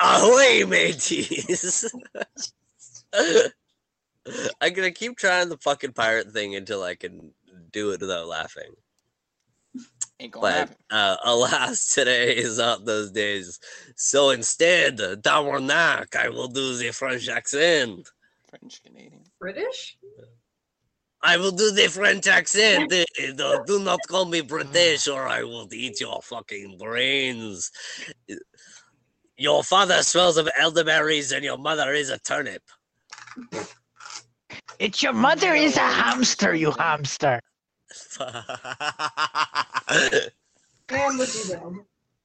Ahoy, mateys! I'm gonna keep trying the fucking pirate thing until I can do it without laughing. Ain't gonna But happen. uh, alas, today is not those days. So instead, Tabarnak, I will do the French accent. French Canadian. British? I will do the French accent. Do do not call me British or I will eat your fucking brains. Your father smells of elderberries and your mother is a turnip. It's your mother is a hamster, you hamster. And with you down.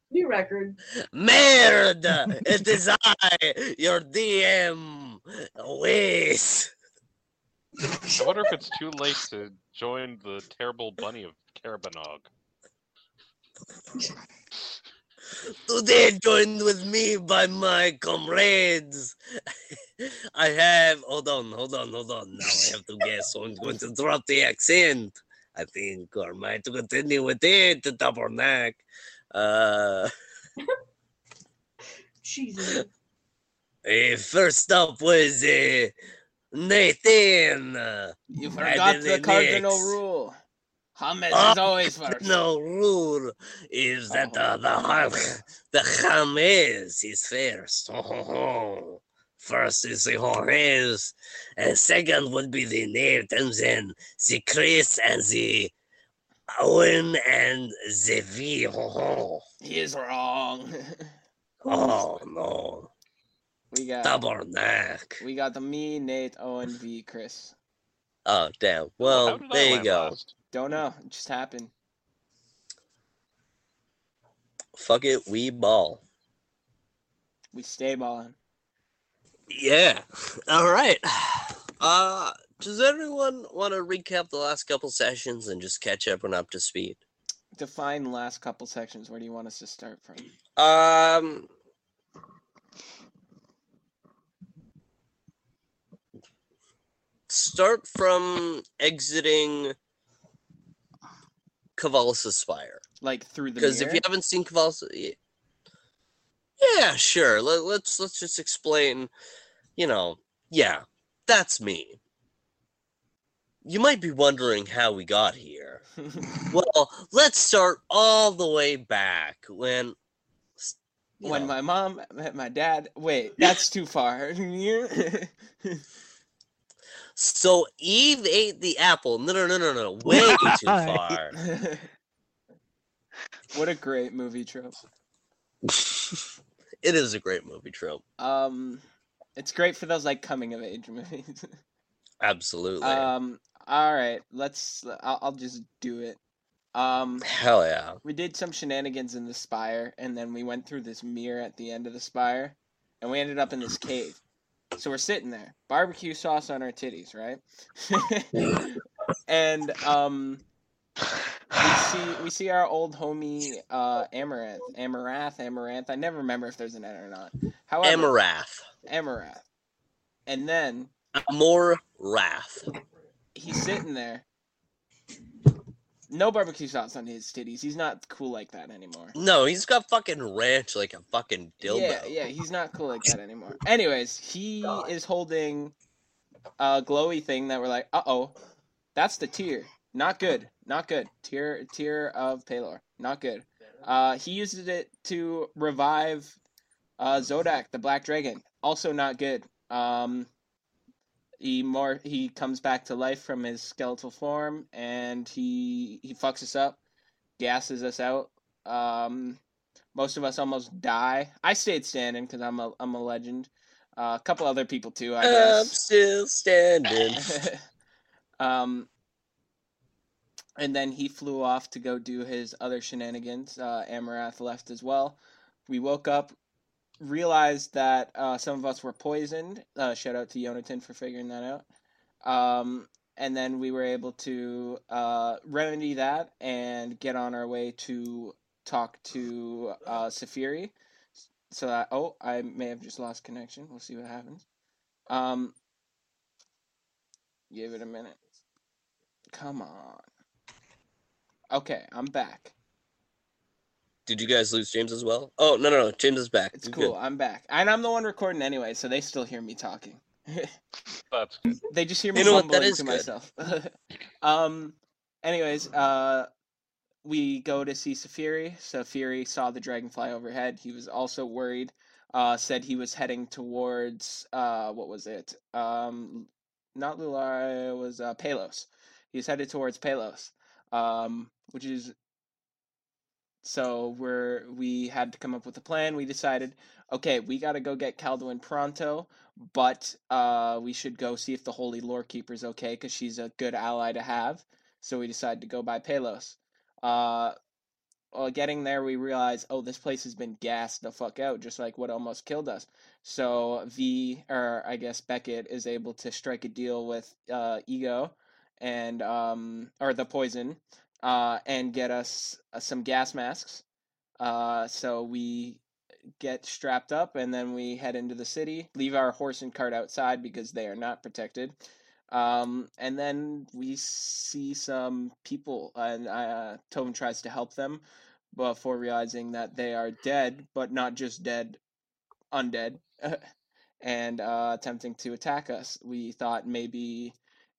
New record. Merde! It is I, your DM. Whiz. I wonder if it's too late to join the terrible bunny of Caerbannog. Today joined with me by my comrades. I have hold on, hold on, hold on. Now I have to guess. So I'm going to drop the accent. I think, or am I to continue with it? The tabernacle. Uh, Jesus. eh, first up was uh, Nathan. Uh, You forgot the the cardinal mix. rule. Hummus Oh, is always first. No rule is that uh, the ham, the chames is first. First is the Jorges, and second would be the Nate, and then the Chris and the Owen and the V. He is wrong. Oh no, we got tabernacle. we got the me, Nate, Owen, V, Chris. Oh damn. How Well, there you go. last? Don't know. It just happened. Fuck it, we ball. We stay balling. Yeah. All right. Uh does everyone want to recap the last couple sessions and just catch everyone up to speed? Define the last couple sections. Where do you want us to start from? Um start from exiting Cavalus Spire. Like through the Because if you haven't seen Cavalus Yeah, sure. Let, let's let's just explain, you know, yeah, that's me. You might be wondering how we got here. Well, let's start all the way back when when know, my mom met my dad. Wait, that's too far. so Eve ate the apple. No, no, no, no, no, way too far. what a great movie trope. it is a great movie trope. Um, it's great for those like coming of age movies. Absolutely. um, all right, let's. I'll, I'll just do it. Um, Hell yeah. we did some shenanigans in the spire, and then we went through this mirror at the end of the spire, and we ended up in this cave. So we're sitting there, barbecue sauce on our titties, right? and um, we see we see our old homie uh Amaranth, Amaranth, Amaranth. I never remember if there's an N or not. However, Amarath. Amaranth. And then More wrath. he's sitting there. No barbecue sauce on his titties. He's not cool like that anymore. No, he's got fucking ranch like a fucking dildo. Yeah, yeah, he's not cool like that anymore. Anyways, he is holding a glowy thing that we're like, uh oh, that's the tier. Not good. Not good. Tier tier of Pelor. Not good. Uh, he uses it to revive uh, Zodak, the Black Dragon. Also not good. Um, he more he comes back to life from his skeletal form, and he he fucks us up, gasses us out. Um, most of us almost die. I stayed standing because I'm a I'm a legend. Uh, a couple other people too, I guess. I'm still standing. um, and then he flew off to go do his other shenanigans. Uh, Amarath left as well. We woke up, realized that uh, some of us were poisoned. Uh, shout out to Yonatan for figuring that out. Um, and then we were able to uh, remedy that and get on our way to talk to uh, Safiri. So that oh, I may have just lost connection. We'll see what happens. Um, give it a minute. Come on. Okay, I'm back. Did you guys lose James as well? Oh no no no, James is back. It's You're cool. good. I'm back, and I'm the one recording anyway, so they still hear me talking. That's good. they just hear me You know mumbling is to good. myself. um. Anyways, uh, we go to see Safiri. Safiri saw the dragonfly overhead. He was also worried. Uh, said he was heading towards uh, what was it? Um, not Lular. It was uh, Pelos. He was headed towards Pelos, um, which is. So we're we had to come up with a plan. We decided, okay, we got to go get Calduin pronto but uh, we should go see if the Holy Lore Keeper's okay because she's a good ally to have. So we decided to go by Pelos. Uh, well, getting there, we realized, oh, this place has been gassed the fuck out, just like what almost killed us. So V, or I guess Beckett, is able to strike a deal with uh, Ego, and um, or the poison, uh, and get us uh, some gas masks. Uh, so we get strapped up and then we head into the city leave our horse and cart outside because they are not protected um, and then we see some people and uh, Tobin tries to help them before realizing that they are dead but not just dead undead and uh, attempting to attack us we thought maybe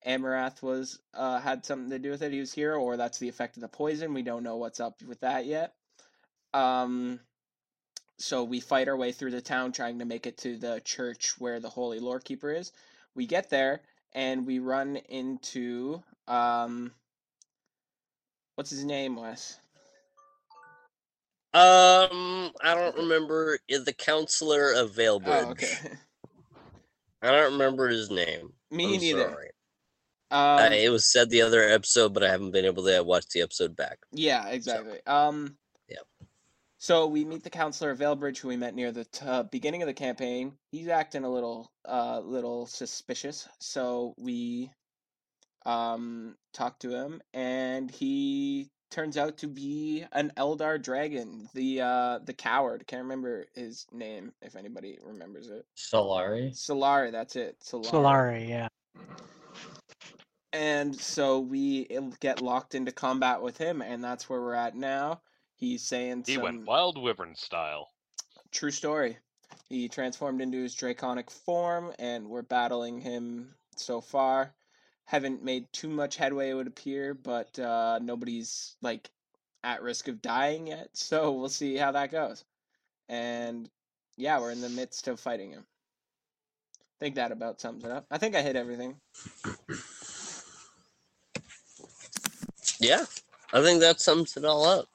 Amarath was uh, had something to do with it he was here or that's the effect of the poison we don't know what's up with that yet um, so we fight our way through the town trying to make it to the church where the holy lore keeper is we get there and we run into um what's his name wes Um, I don't remember is the counselor of Valebridge. oh okay I don't remember his name. me I'm neither sorry. Um Uh, it was said the other episode, but I haven't been able to watch the episode back. yeah exactly um Yep. so we meet the counselor of Valebridge, who we met near the t- uh, beginning of the campaign. He's acting a little, uh, little suspicious. So we, um, talk to him, and he turns out to be an Eldar dragon, the uh, the coward. Can't remember his name if anybody remembers it. Solari. Solari, that's it. Solari. Solari, yeah. And so we get locked into combat with him, and that's where we're at now. He's saying He some went wild wyvern style. true story. He transformed into his draconic form, and we're battling him so far. Haven't made too much headway, it would appear, but uh, nobody's like at risk of dying yet. So we'll see how that goes. And yeah, we're in the midst of fighting him. I think that about sums it up. I think I hit everything. Yeah, I think that sums it all up.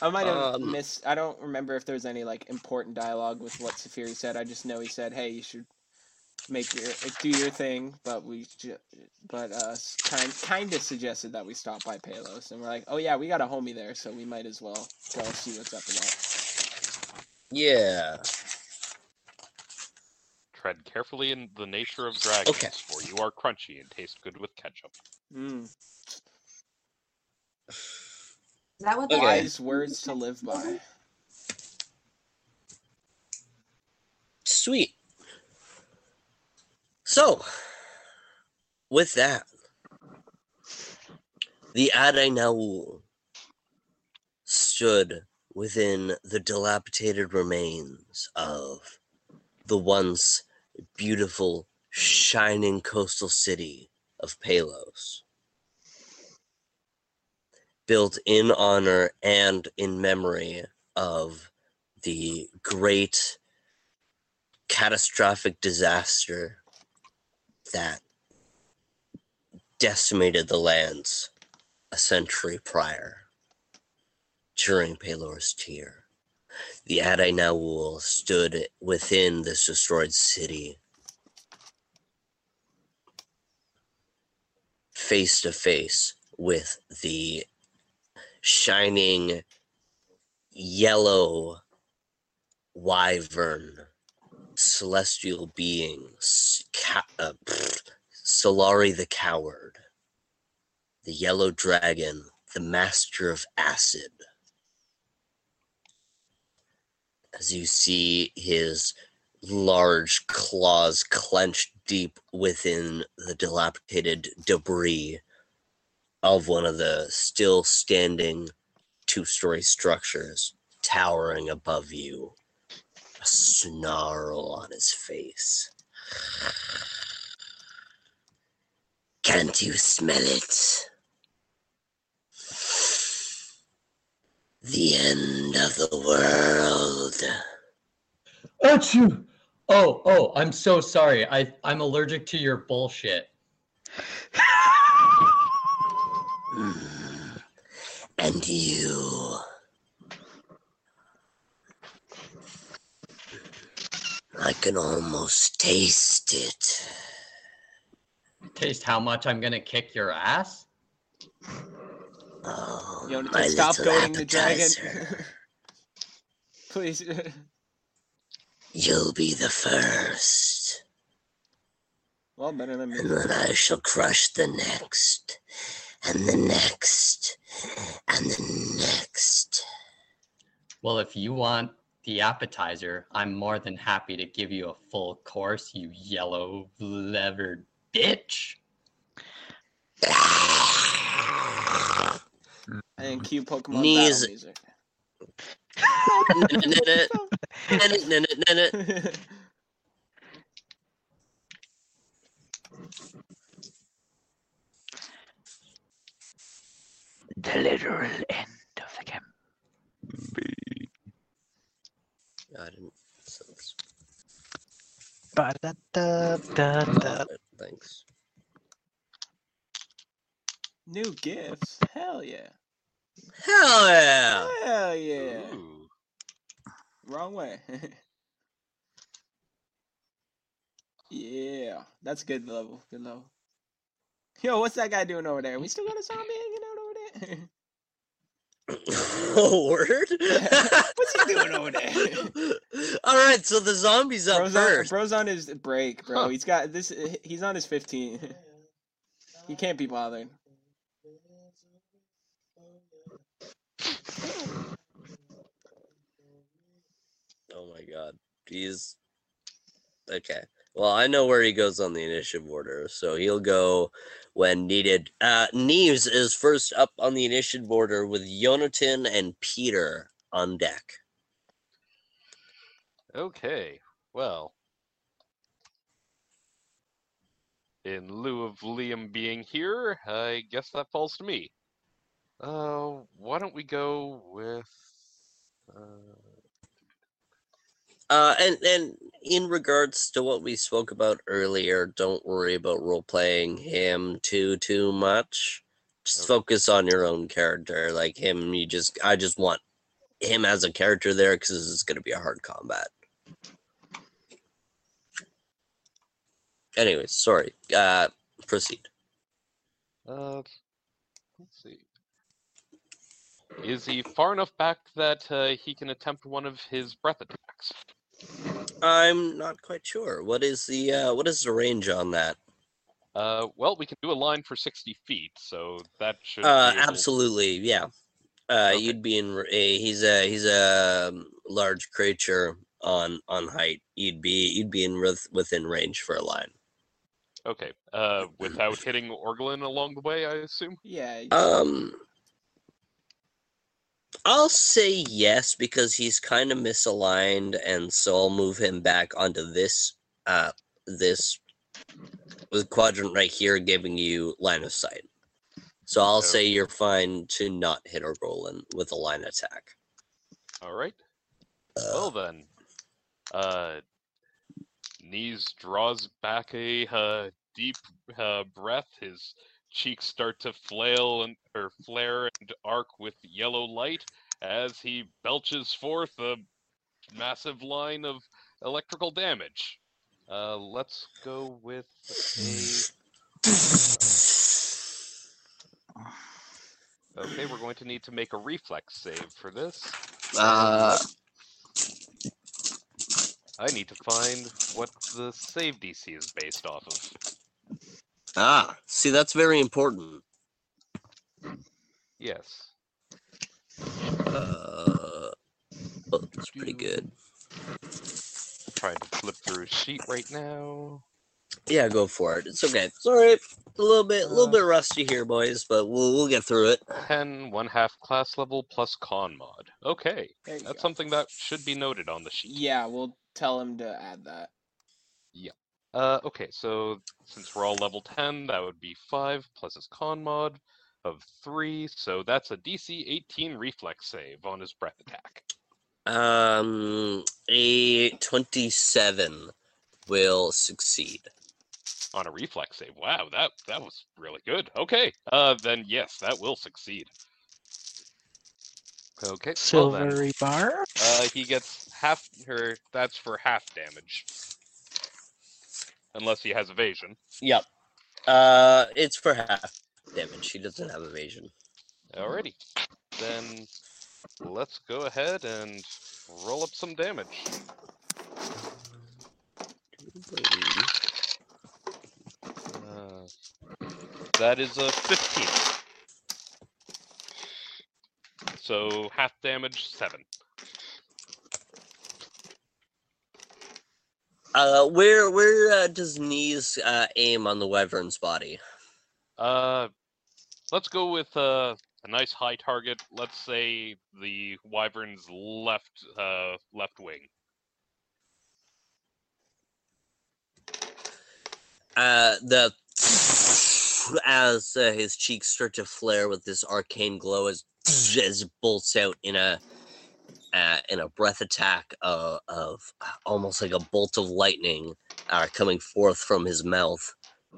I might have Um, missed. I don't remember if there's any like important dialogue with what Safiri said. I just know he said, "Hey, you should make your do your thing," but we ju- but uh kind kind of suggested that we stop by Pelos, and we're like, "Oh yeah, we got a homie there, so we might as well go see what's up with that." Yeah. Tread carefully in the nature of dragons, Okay. for you are crunchy and taste good with ketchup. Mm. Is that what Okay. Wise words to live by. Sweet. So, with that, the Adai Naul stood within the dilapidated remains of the once beautiful, shining coastal city of Pelos. Built in honor and in memory of the great catastrophic disaster that decimated the lands a century prior during Pelor's Tear. The Adai Naul stood within this destroyed city, face to face with the shining yellow wyvern celestial beings, ca- uh, pfft, Solari the Coward, the Yellow Dragon, the Master of Acid. As you see his large claws clenched deep within the dilapidated debris of one of the still standing two-story structures towering above you. A snarl on his face. Can't you smell it? The end of the world. Achoo! Oh, oh, I'm so sorry. I I'm allergic to your bullshit. Mm. And you. I can almost taste it. Taste how much I'm gonna kick your ass? Oh, Yonatan, my stop little goading the dragon. Please. You'll be the first, well, better than me. and then I shall crush the next, and the next, and the next. Well, if you want the appetizer, I'm more than happy to give you a full course, you yellow levered bitch. Ah! And cue Pokemon Knees- battle music. The literal end of the game. I didn't. so it's- Ba-da-da-da-da. Thanks. New gifts. Hell yeah. Hell yeah! Hell yeah. Ooh. Wrong way. yeah. That's good level. Good level. Yo, what's that guy doing over there? We still got a zombie hanging out over there? Oh, word? What's he doing over there? All right, so the zombies up bro's, on, first. bro's on his break, bro. Huh. He's got this. He's on his 15. he can't be bothered. Oh my god. He's okay. Well, I know where he goes on the initiative order, so he'll go when needed. Uh Neves is first up on the initiative order with Jonathan and Peter on deck. Okay, well. In lieu of Liam being here, I guess that falls to me. Uh, why don't we go with. Uh, Uh and and in regards to what we spoke about earlier, don't worry about role playing him too too much. Just Okay. focus on your own character. Like him, you just I just want him as a character there because this is gonna be a hard combat. Anyways, sorry. Uh proceed. uh. Is he far enough back that uh, he can attempt one of his breath attacks? I'm not quite sure. What is the uh what is the range on that? Uh, well, we can do a line for 60 feet, so that should. Uh be able- absolutely, yeah. Uh Okay. you'd be in r- a he's a he's a um, large creature on on height. You'd be you'd be in with, within range for a line. Okay. Uh, without hitting Orglin along the way, I assume. Yeah. Um I'll say yes because he's kind of misaligned and so I'll move him back onto this uh this quadrant right here giving you line of sight. So I'll say you're fine to not hit a Roland with a line attack. All right. Uh, Well then, uh, Knees draws back a uh, deep uh, breath. His cheeks start to flail and or flare and arc with yellow light as he belches forth a massive line of electrical damage. Uh, let's go with a. Okay, we're going to need to make a reflex save for this. uh I need to find what the save DC is based off of. Ah, see that's very important. Yes. Uh oh, that's pretty good. Trying to flip through a sheet right now. Yeah, go for it. It's okay. Sorry, a little bit, a little Uh. bit rusty here, boys, but we'll we'll get through it. 10, one half class level plus con mod. Okay, There you that's go. something that should be noted on the sheet. Yeah, we'll tell him to add that. Uh, okay, so since we're all level 10, that would be 5 plus his con mod of 3, so that's a DC 18 reflex save on his breath attack. Um, a twenty-seven will succeed. On a reflex save. Wow, that that was really good. Okay, uh, then yes, that will succeed. Okay, well then, Silvery bar. uh, he gets half, or that's for half damage. Unless he has evasion. Yep. Uh, it's for half damage. He doesn't have evasion. Alrighty. Then let's go ahead and roll up some damage. Uh, that is a 15. So half damage, 7. Uh, where where uh, does knees uh, aim on the wyvern's body? Uh, let's go with uh, a nice high target. Let's say the wyvern's left uh, left wing. Uh, the as uh, his cheeks start to flare with this arcane glow as as bolts out in a uh, in a breath attack uh, of almost like a bolt of lightning uh, coming forth from his mouth,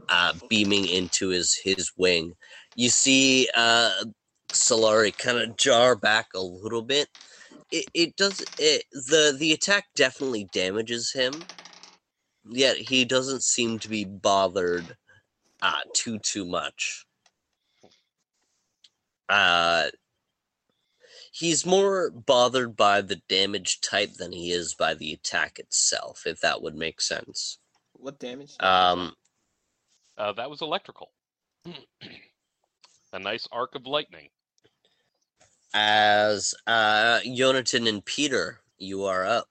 uh, beaming into his his wing. You see uh, Solari kind of jar back a little bit. It, it does it the the attack definitely damages him yet he doesn't seem to be bothered uh too too much uh he's more bothered by the damage type than he is by the attack itself if that would make sense What damage? um Uh, that was electrical. a nice arc of lightning. as uh Jonathan and Peter you are up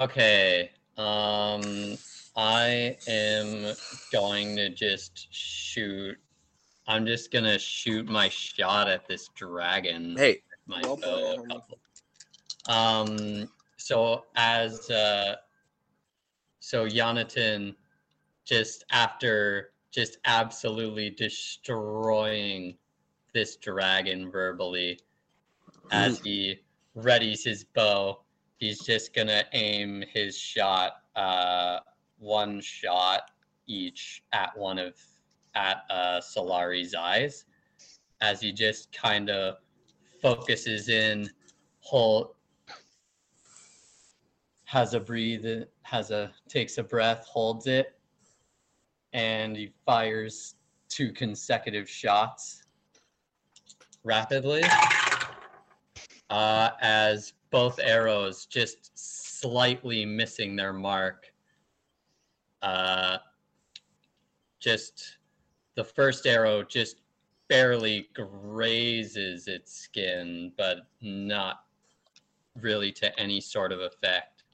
Okay. Um, I am going to just shoot. I'm just gonna shoot my shot at this dragon. hey my Well bow. played, a couple- Um. So as uh, so Jonathan, just after just absolutely destroying this dragon verbally, as he readies his bow, he's just gonna aim his shot, uh, one shot each at one of at uh, Solari's eyes, as he just kind of focuses in, hold, has a breathe, has a takes a breath, holds it, and he fires two consecutive shots rapidly. Uh, as both arrows just slightly missing their mark. Uh, just the first arrow just barely grazes its skin, but not really to any sort of effect.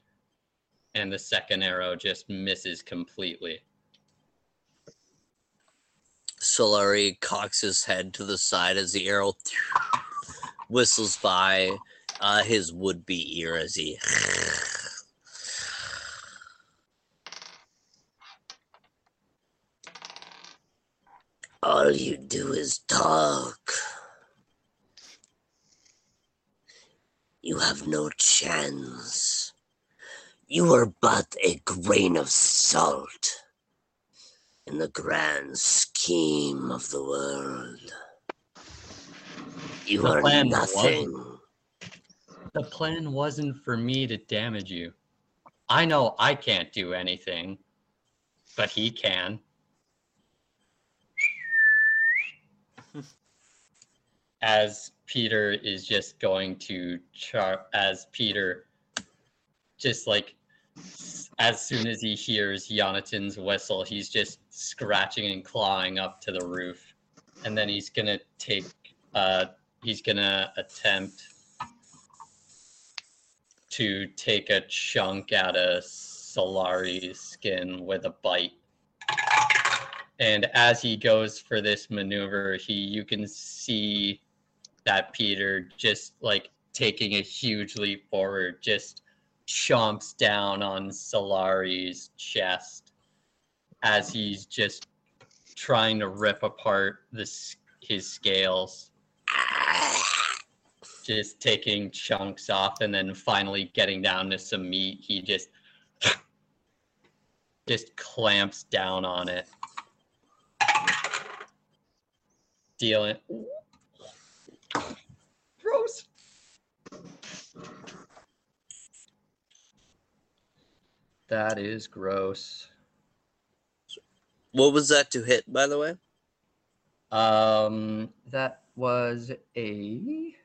And the second arrow just misses completely. Solari cocks his head to the side as the arrow whistles by uh, his would-be ear as he all you do is talk you have no chance you are but a grain of salt in the grand scheme of the world. You The are nothing. The plan wasn't for me to damage you. I know I can't do anything, but he can. as Peter is just going to char as Peter just like as soon as he hears Jonathan's whistle, he's just scratching and clawing up to the roof. And then he's gonna take uh he's gonna attempt to take a chunk out of Solari's skin with a bite. And as he goes for this maneuver, he you can see that Peter just like taking a huge leap forward, just chomps down on Solari's chest as he's just trying to rip apart this his scales just taking chunks off and then finally getting down to some meat he just just clamps down on it. Dealing gross. That is gross. What was that to hit, by the way? Um, that was a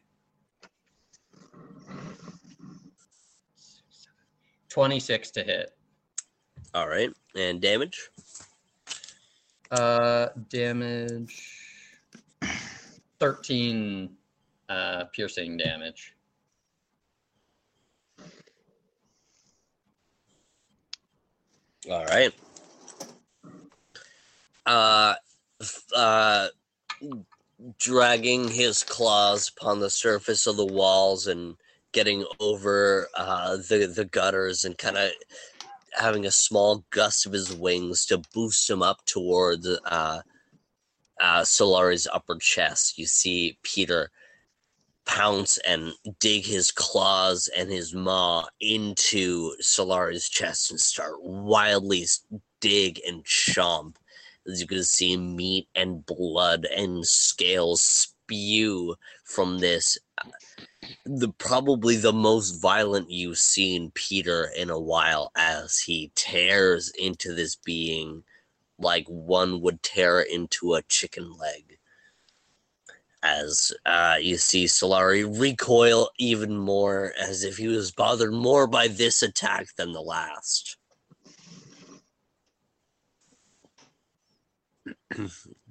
twenty-six to hit. All right. And damage? Uh, damage thirteen. Uh, piercing damage. All right. Uh, uh, dragging his claws upon the surface of the walls and getting over uh, the the gutters and kind of having a small gust of his wings to boost him up towards uh, uh, Solari's upper chest. You see Peter pounce and dig his claws and his maw into Solari's chest and start wildly dig and chomp. As you can see, meat and blood and scales spew from this. The probably the most violent you've seen Peter in a while, as he tears into this being like one would tear into a chicken leg as uh, you see Solari recoil even more, as if he was bothered more by this attack than the last.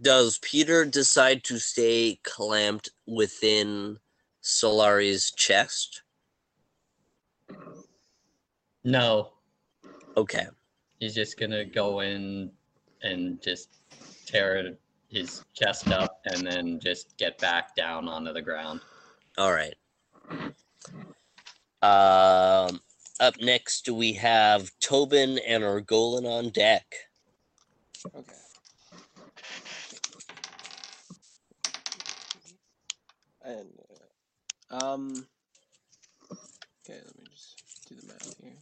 Does Peter decide to stay clamped within Solari's chest? No, Okay. he's just gonna go in and just tear his chest up and then just get back down onto the ground. All right. Um, up next, we have Tobin and Argolan on deck. Okay. And um. Okay, let me just do the math here.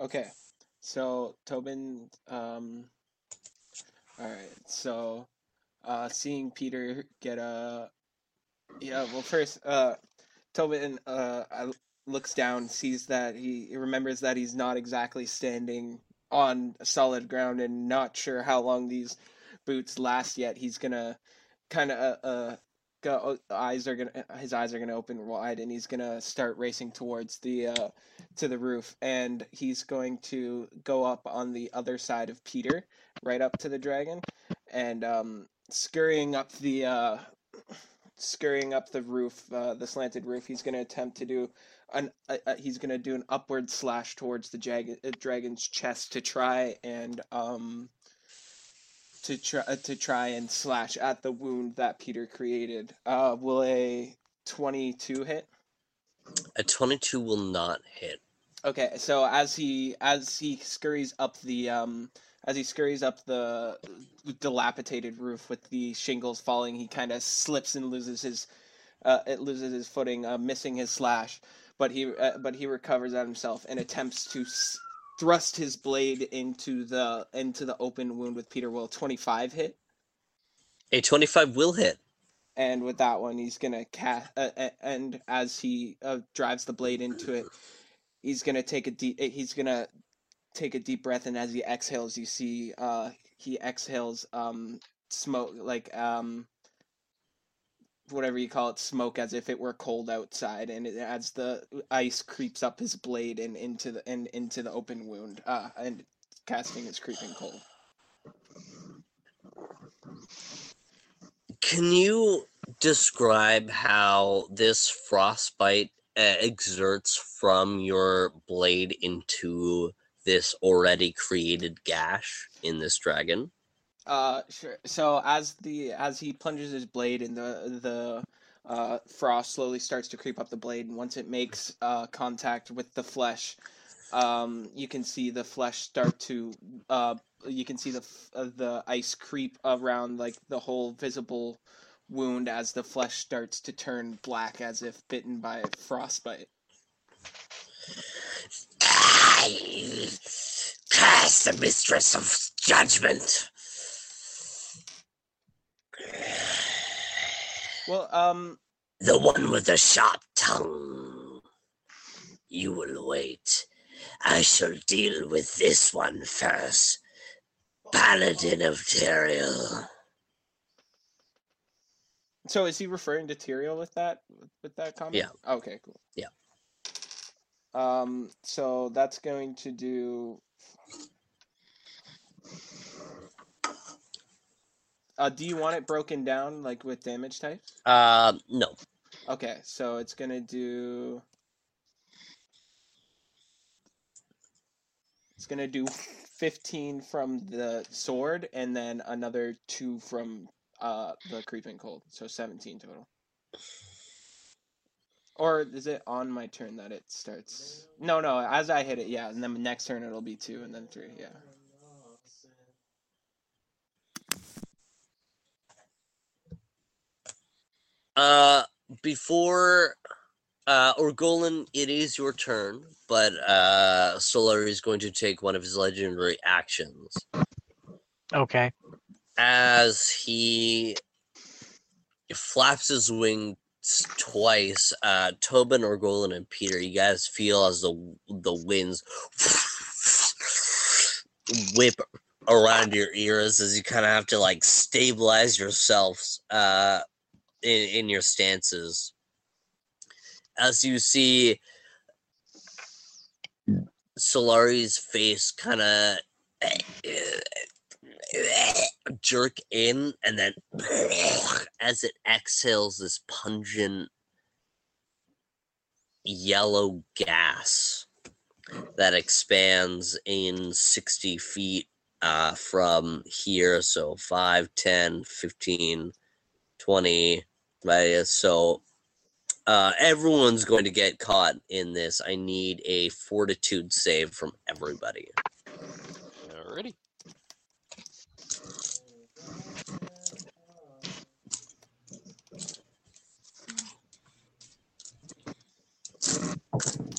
Okay, so Tobin, um, all right, so, uh, seeing Peter get a, yeah, well, first, uh, Tobin, uh, looks down, sees that he, he remembers that he's not exactly standing on solid ground and not sure how long these boots last yet. He's gonna kind of, uh, uh, go, eyes are gonna, his eyes are gonna open wide and he's gonna start racing towards the, uh, to the roof and he's going to go up on the other side of Peter, right up to the dragon, and um, scurrying up the uh, scurrying up the roof, uh, the slanted roof. He's to attempt to do an uh, uh, he's to do an upward slash towards the jag- uh, dragon's chest to try and um to try uh, to try and slash at the wound that Peter created. Uh, will a twenty two hit? A 22 will not hit. Okay, so as he as he scurries up the um as he scurries up the dilapidated roof with the shingles falling, he kind of slips and loses his uh it loses his footing, uh, missing his slash, but he uh, but he recovers at himself and attempts to thrust his blade into the into the open wound with Peter Will. Twenty five hit, A 25 will hit. and with that one, he's gonna cast. Uh, uh, and as he uh, drives the blade into it, he's gonna take a deep. He's gonna take a deep breath, and as he exhales, you see uh, he exhales um, smoke, like um, whatever you call it, smoke, as if it were cold outside, and it, as the ice creeps up his blade and into the and into the open wound, uh, and casting his creeping cold. Can you describe how this frostbite uh, exerts from your blade into this already created gash in this dragon? Uh, sure. So as the as he plunges his blade and the the uh, frost slowly starts to creep up the blade, and once it makes uh, contact with the flesh, um, you can see the flesh start to uh, you can see the uh, the ice creep around like the whole visible wound as the flesh starts to turn black as if bitten by frostbite. I curse the mistress of judgment. Well, um, The one with the sharp tongue. You will wait. I shall deal with this one first. Paladin of Tyrael. so is he referring to Tyrael with that with that comment? Yeah. Okay, cool. Yeah. Um, so that's going to do. Uh, do you want it broken down like with damage types? Uh, no. Okay, so it's gonna do. It's gonna do fifteen from the sword, and then another two from uh the creeping cold, so seventeen total. Or is it on my turn that it starts? No, no. As I hit it, yeah, and then next turn it'll be two, and then three. Yeah. Uh, before uh, Orgolan, it is your turn, but uh, Solar is going to take one of his legendary actions Okay. as he flaps his wings twice. Uh, Tobin, Orgolan, and Peter, you guys feel as the the winds whip around your ears as you kind of have to like stabilize yourselves uh, in in your stances. As you see Solari's face kind of jerk in, and then as it exhales this pungent yellow gas that expands in 60 feet uh, from here. So 5, 10, 15, 20 radius. So uh, everyone's going to get caught in this. I need a fortitude save from everybody. Alrighty. Okay.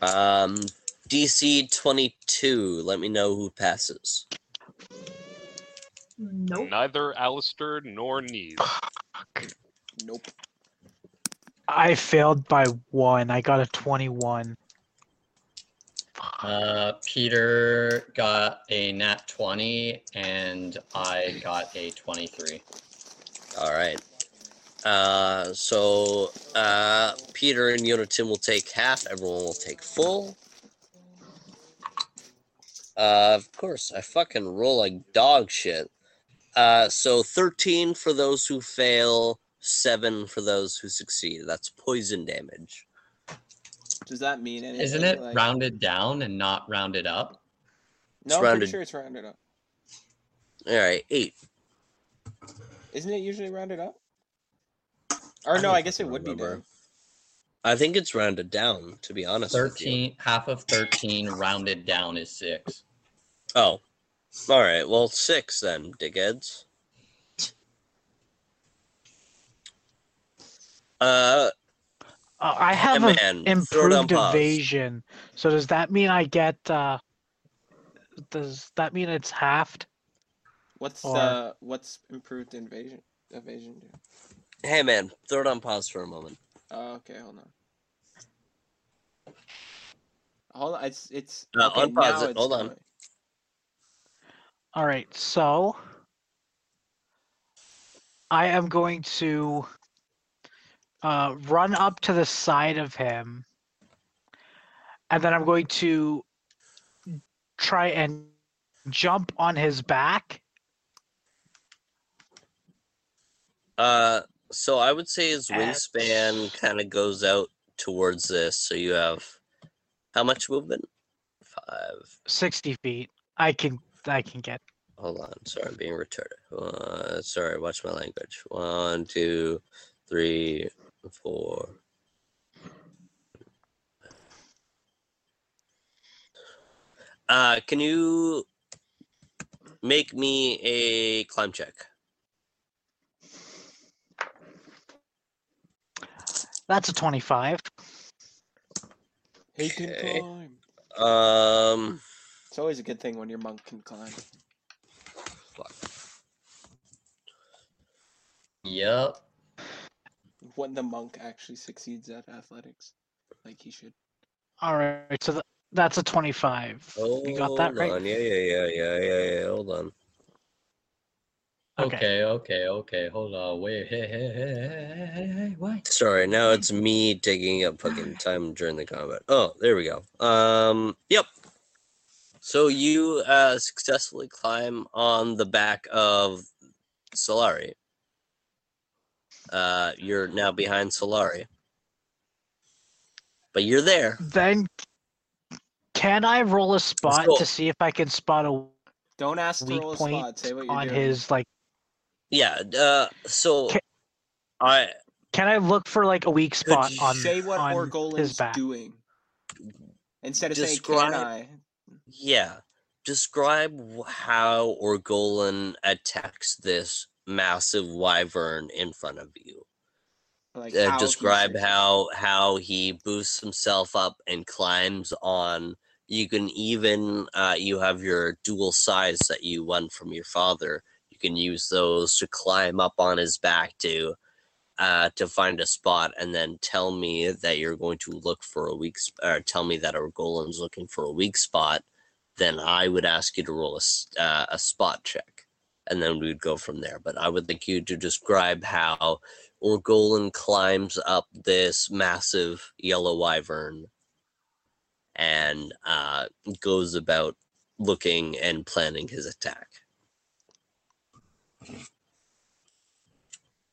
Um, DC 22. Let me know who passes. Nope. Neither Alistair nor Nees. Nope. I failed by one. I got a 21. Uh, Peter got a nat 20, and I got a 23. All right. Uh, so uh, Peter and Yonatan will take half. Everyone will take full. Uh, of course, I fucking roll like dog shit. Uh, so 13 for those who fail, 7 for those who succeed. That's poison damage. Does that mean anything? Isn't it like- rounded down and not rounded up? No, I'm rounded- pretty sure it's rounded up. All right, 8. Isn't it usually rounded up? Or no, don't I guess it fucking would be remember. I think it's rounded down. To be honest, with you. 13, half of 13 rounded down is six. Oh, all right. Well, six then, dickheads. Uh, Uh, I have yeah, an man, throw improved pause. evasion. So does that mean I get? uh Does that mean it's halved? What's Or- uh what's improved invasion evasion do? Hey, man, throw it on pause for a moment. Oh, okay, hold on. Hold on, it's it's Uh, okay, unpause it, it's hold on. All right, so I am going to uh, run up to the side of him, and then I'm going to try and jump on his back. Uh, so I would say his wingspan kind of goes out towards this. So you have how much movement? Five. 60 feet. I can I can get. Hold on. Sorry, I'm being retarded. Uh, sorry, watch my language. One, two, three, four. Uh, can you make me a climb check? That's a 25. He can Okay. climb. Um, It's always a good thing when your monk can climb. fuck. Yep. When the monk actually succeeds at athletics, like he should. All right, so th- that's a 25. you got that Hold right? on. Yeah, yeah, yeah, yeah, yeah, yeah. Hold on. Okay. Okay, okay, okay. Hold on. Wait. Hey, hey, hey, hey, hey, hey, hey. What? Sorry, now it's me taking up fucking time during the combat. Oh, there we go. Um, yep. So you uh successfully climb on the back of Solari. Uh, you're now behind Solari. But you're there. Then can I roll a spot go. to see if I can spot a Don't ask to weak roll a point spot. Say what you're on doing. his like Yeah. Uh, so Ca- I can I look for like a weak spot you on Say what on Orgolan's his back? doing. Instead of saying can I, Yeah. Describe how Orgolan attacks this massive wyvern in front of you. like Uh, how describe succeeds. how how he boosts himself up and climbs on. You can even uh, you have your dual size that you won from your father. You can use those to climb up on his back to uh, to find a spot, and then tell me that you're going to look for a weak. Sp- or tell me that Orgolan's looking for a weak spot. Then I would ask you to roll a uh, a spot check, and then we'd go from there. But I would like you to describe how Orgolan climbs up this massive yellow wyvern and uh, goes about looking and planning his attack.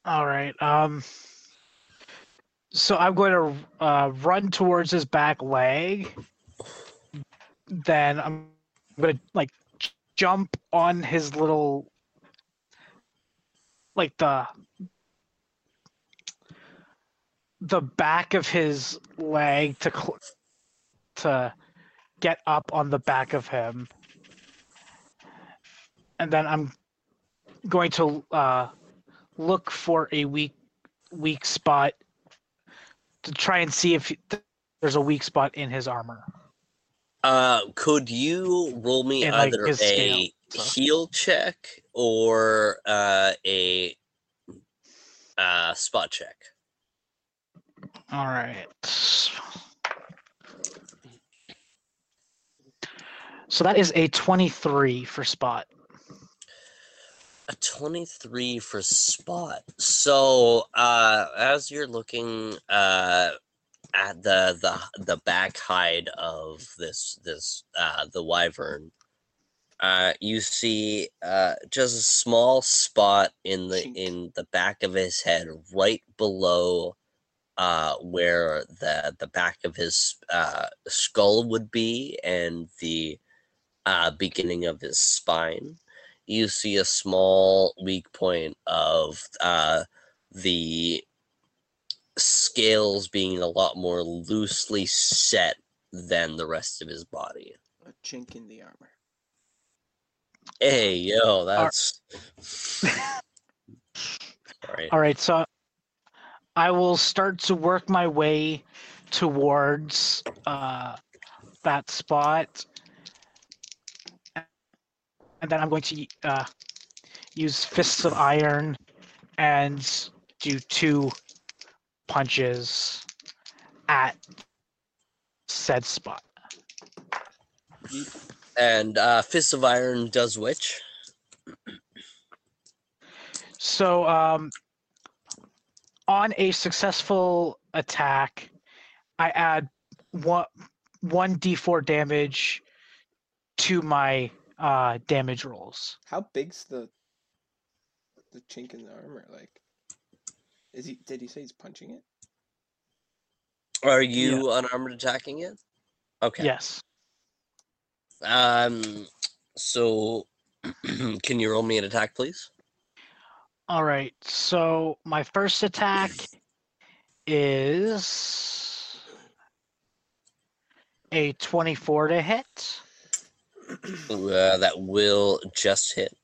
All right. Um. So I'm going to uh, run towards his back leg. Then I'm going to like jump on his little, like the the back of his leg to cl- to get up on the back of him, and then I'm going to uh, look for a weak weak spot to try and see if th- there's a weak spot in his armor. Uh, could you roll me And, either his a scale, so. heal check or uh, a uh, spot check? All right. So that is a 23 for spot. A 23 for spot. So, uh, as you're looking uh, at the, the the back hide of this this uh, the wyvern, uh, you see uh, just a small spot in the in the back of his head, right below uh, where the the back of his uh, skull would be, and the uh, beginning of his spine you see a small weak point of uh, the scales being a lot more loosely set than the rest of his body. A chink in the armor. Hey, yo, that's. Sorry. All right, so I will start to work my way towards uh, that spot, and then I'm going to uh, use fists of iron and do two punches at said spot. And uh, Fist of Iron does which? So, um, on a successful attack, I add one one d4 damage to my uh, damage rolls. How big's the the chink in the armor? Like, is he? Did he say he's punching it? Are you unarmored attacking it? Okay. Yes. Um. So, can you roll me an attack, please? All right. So my first attack is a 24 to hit. Uh, that will just hit.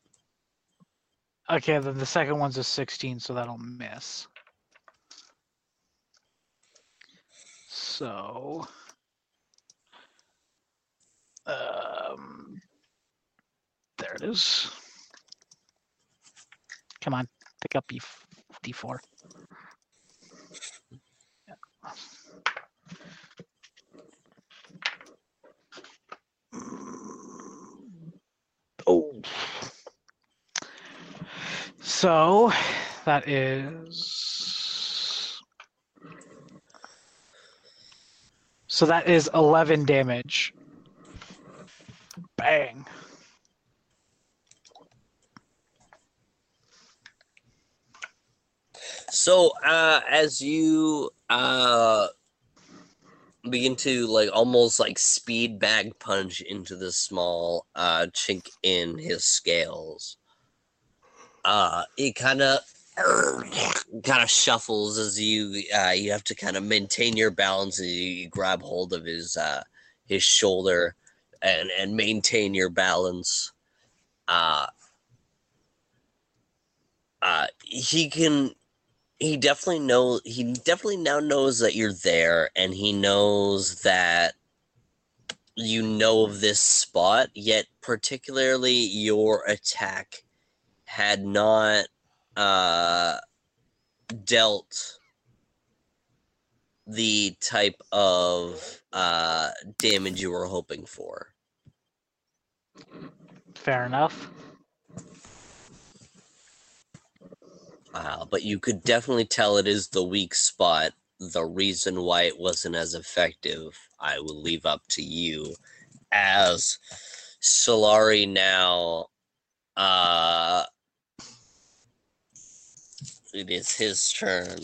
Okay, then the second one's a 16, so that'll miss. So, um, there it is. Come on, pick up your D4. Yeah. So that is. So that is 11 damage. Bang. So, uh, as you uh begin to like almost like speed bag punch into the small uh chink in his scales, uh, it kind of kind of shuffles as you uh you have to kind of maintain your balance and you grab hold of his uh his shoulder and and maintain your balance. Uh, uh, he can he definitely know he definitely now knows that you're there and he knows that you know of this spot yet particularly your attack had not uh dealt the type of uh damage you were hoping for Fair enough. Uh, but you could definitely tell it is the weak spot. The reason why it wasn't as effective, I will leave up to you. As Solari now, uh, it is his turn.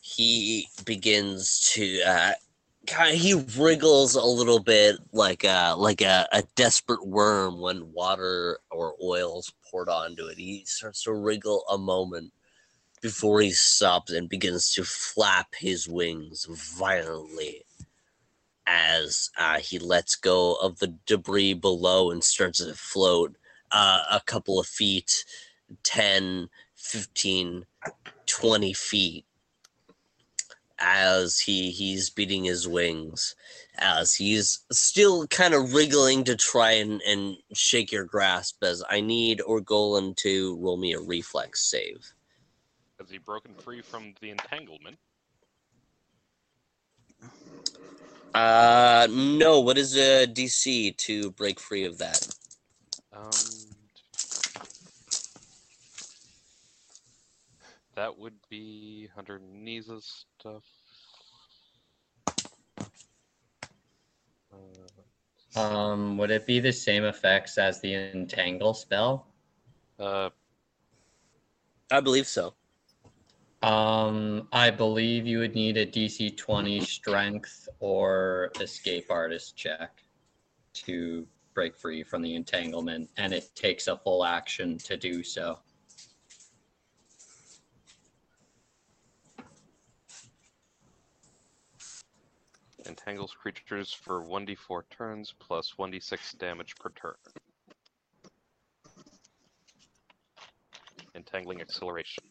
He begins to uh, kind of, he wriggles a little bit like a like a, a desperate worm when water or oil's poured onto it. He starts to wriggle a moment before he stops and begins to flap his wings violently as uh, he lets go of the debris below and starts to float uh, a couple of feet 10 15 20 feet as he he's beating his wings as he's still kind of wriggling to try and, and shake your grasp as I need Orgolan to roll me a reflex save. Has he broken free from the entanglement? Uh no, what is a DC to break free of that? Um, that would be under Nisa's stuff. Uh, Um, would it be the same effects as the entangle spell? uh, I believe so. Um, I believe you would need a DC 20 strength or escape artist check to break free from the entanglement, and it takes a full action to do so. Entangles creatures for 1d4 turns plus 1d6 damage per turn. Entangling acceleration.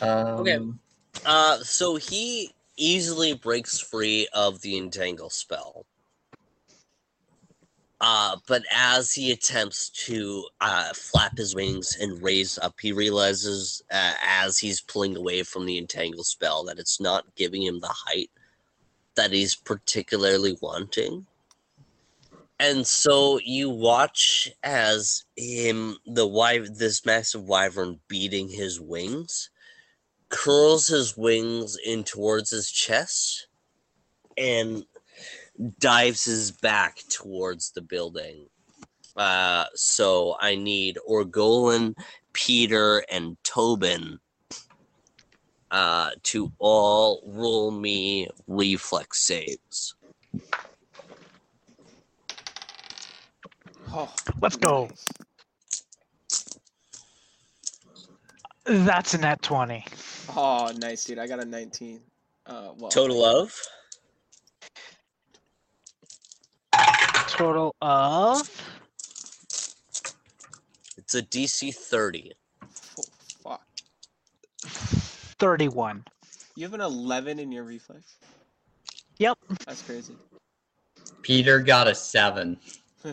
Um, Okay. Uh, so he easily breaks free of the entangle spell. Uh, but as he attempts to uh, flap his wings and raise up, he realizes uh, as he's pulling away from the entangle spell that it's not giving him the height that he's particularly wanting. And so you watch as him, the wyv- this massive wyvern beating his wings, curls his wings in towards his chest and dives his back towards the building. Uh, so I need Orgolan, Peter, and Tobin uh, to all roll me reflex saves. Oh, Let's go. nice. That's a net 20. Oh, nice, dude. I got a 19. Uh, well, Total of? Total of It's a DC 30. Oh, fuck. 31. You have an 11 in your reflex? Yep. That's crazy. Peter got a seven.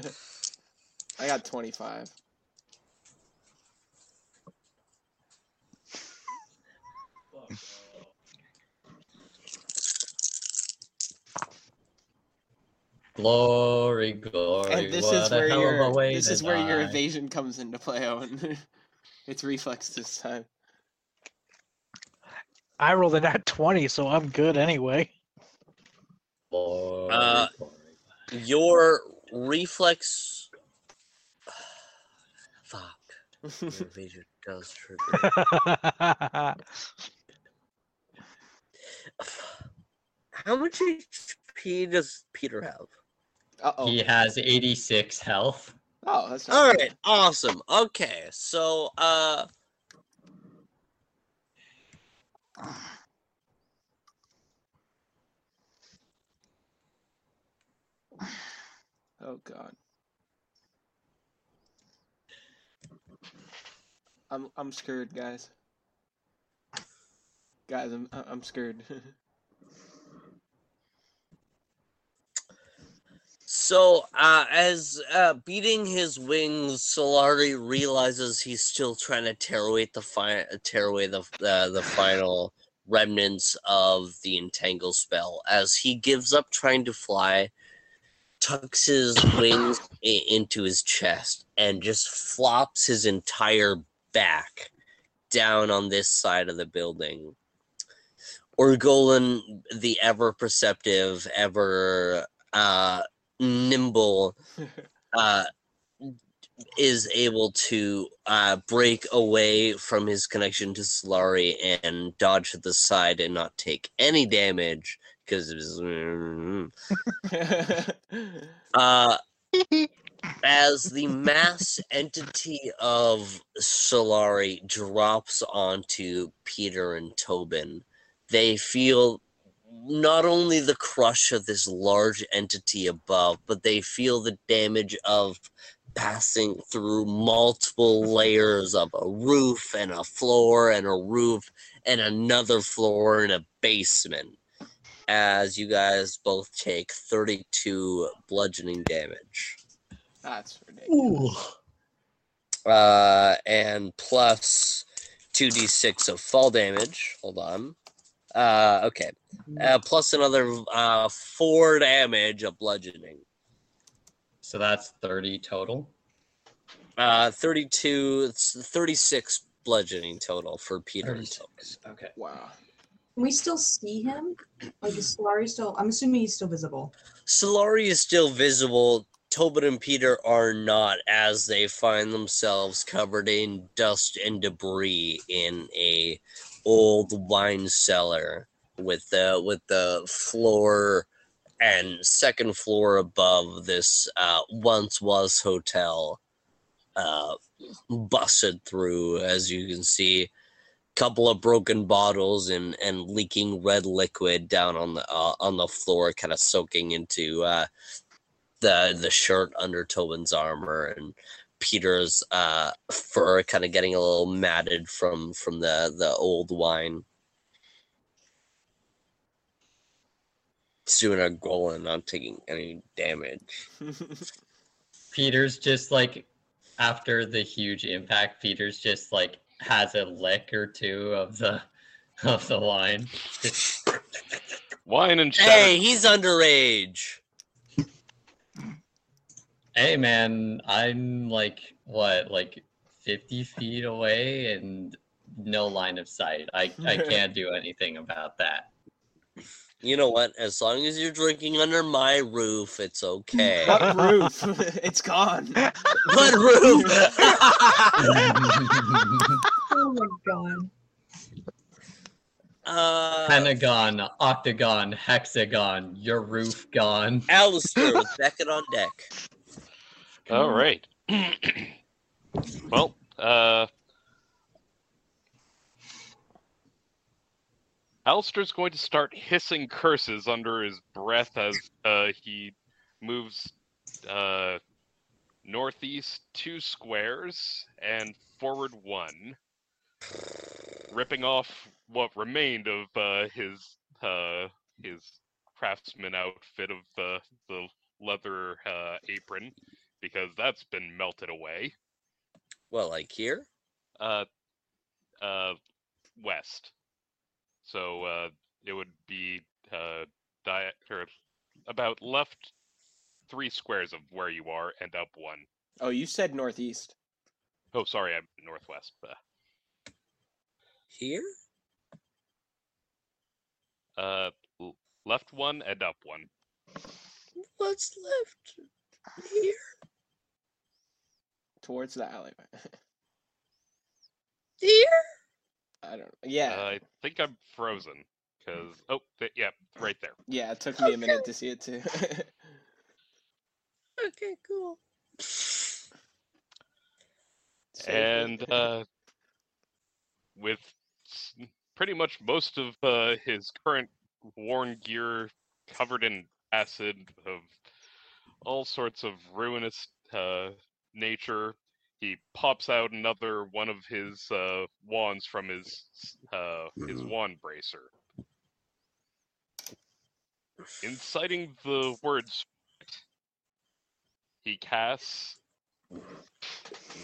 I got 25. Glory, glory. And this what is where hell of a your this is where your evasion comes into play, Owen. it's reflex this time. I rolled a net 20, so I'm good anyway. Glory, Uh, glory. Your reflex. Fuck. Your evasion does trigger. How much HP does Peter have? Uh oh. He has 86 health. Oh, that's not All bad. right, awesome. Okay, so uh, Oh god. I'm I'm scared, guys. Guys, I'm I'm scared. so uh, as uh, beating his wings, Solari realizes he's still trying to tear away the fi- tear away the uh, the final remnants of the entangle spell. As he gives up trying to fly, tucks his wings into his chest and just flops his entire back down on this side of the building. Orgolan, the ever perceptive, ever uh, nimble, uh, is able to uh, break away from his connection to Solari and dodge to the side and not take any damage because it was. Uh, as the mass entity of Solari drops onto Peter and Tobin, they feel not only the crush of this large entity above, but they feel the damage of passing through multiple layers of a roof and a floor and a roof and another floor and a basement. As you guys both take 32 bludgeoning damage. That's ridiculous. uh, and plus 2d6 of fall damage. Hold on. Uh, okay. Uh, plus another uh, 4 damage of bludgeoning. So that's 30 total. Uh, 32, it's 36 bludgeoning total for Peter and 36. Okay. Wow. Can we still see him? Like is Solari still? I'm assuming he's still visible. Solari is still visible. Tobin and Peter are not, as they find themselves covered in dust and debris in a old wine cellar with the with the floor and second floor above this uh, once was hotel uh, busted through, as you can see. Couple of broken bottles and and leaking red liquid down on the uh, on the floor, kind of soaking into uh, the the shirt under Tobin's armor, and Peter's uh, fur kind of getting a little matted from from the the old wine. Soon a Golan not taking any damage. Peter's just like after the huge impact, Peter's just like has a lick or two of the of the wine. Wine and cheddar. Hey, he's underage. Hey man, I'm like what, like fifty feet away and no line of sight. I, I can't do anything about that. You know what? As long as you're drinking under my roof, it's okay. what roof? it's gone. what roof? Oh my god. uh, Pentagon, octagon, hexagon, your roof gone. Alistair with Beckett on deck. All right. well, uh, Alistair's going to start hissing curses under his breath as uh, he moves uh, northeast two squares and forward one, ripping off what remained of uh, his uh, his craftsman outfit of uh, the leather uh, apron because that's been melted away. Well, like here? Uh, uh, west. So uh, it would be uh, di- or about left three squares of where you are and up one. Oh, you said northeast. Oh, sorry, I'm northwest. Uh, Here? uh, left one and up one. What's left? Here? Towards the alleyway. Here? I don't. Yeah. Uh, I think I'm frozen because oh, th- yeah, right there. yeah, it took me a minute to see it too. Okay, cool. and uh, with pretty much most of uh, his current worn gear covered in acid of all sorts of ruinous uh, nature, he pops out another one of his uh, wands from his uh, his wand bracer, inciting the words. He casts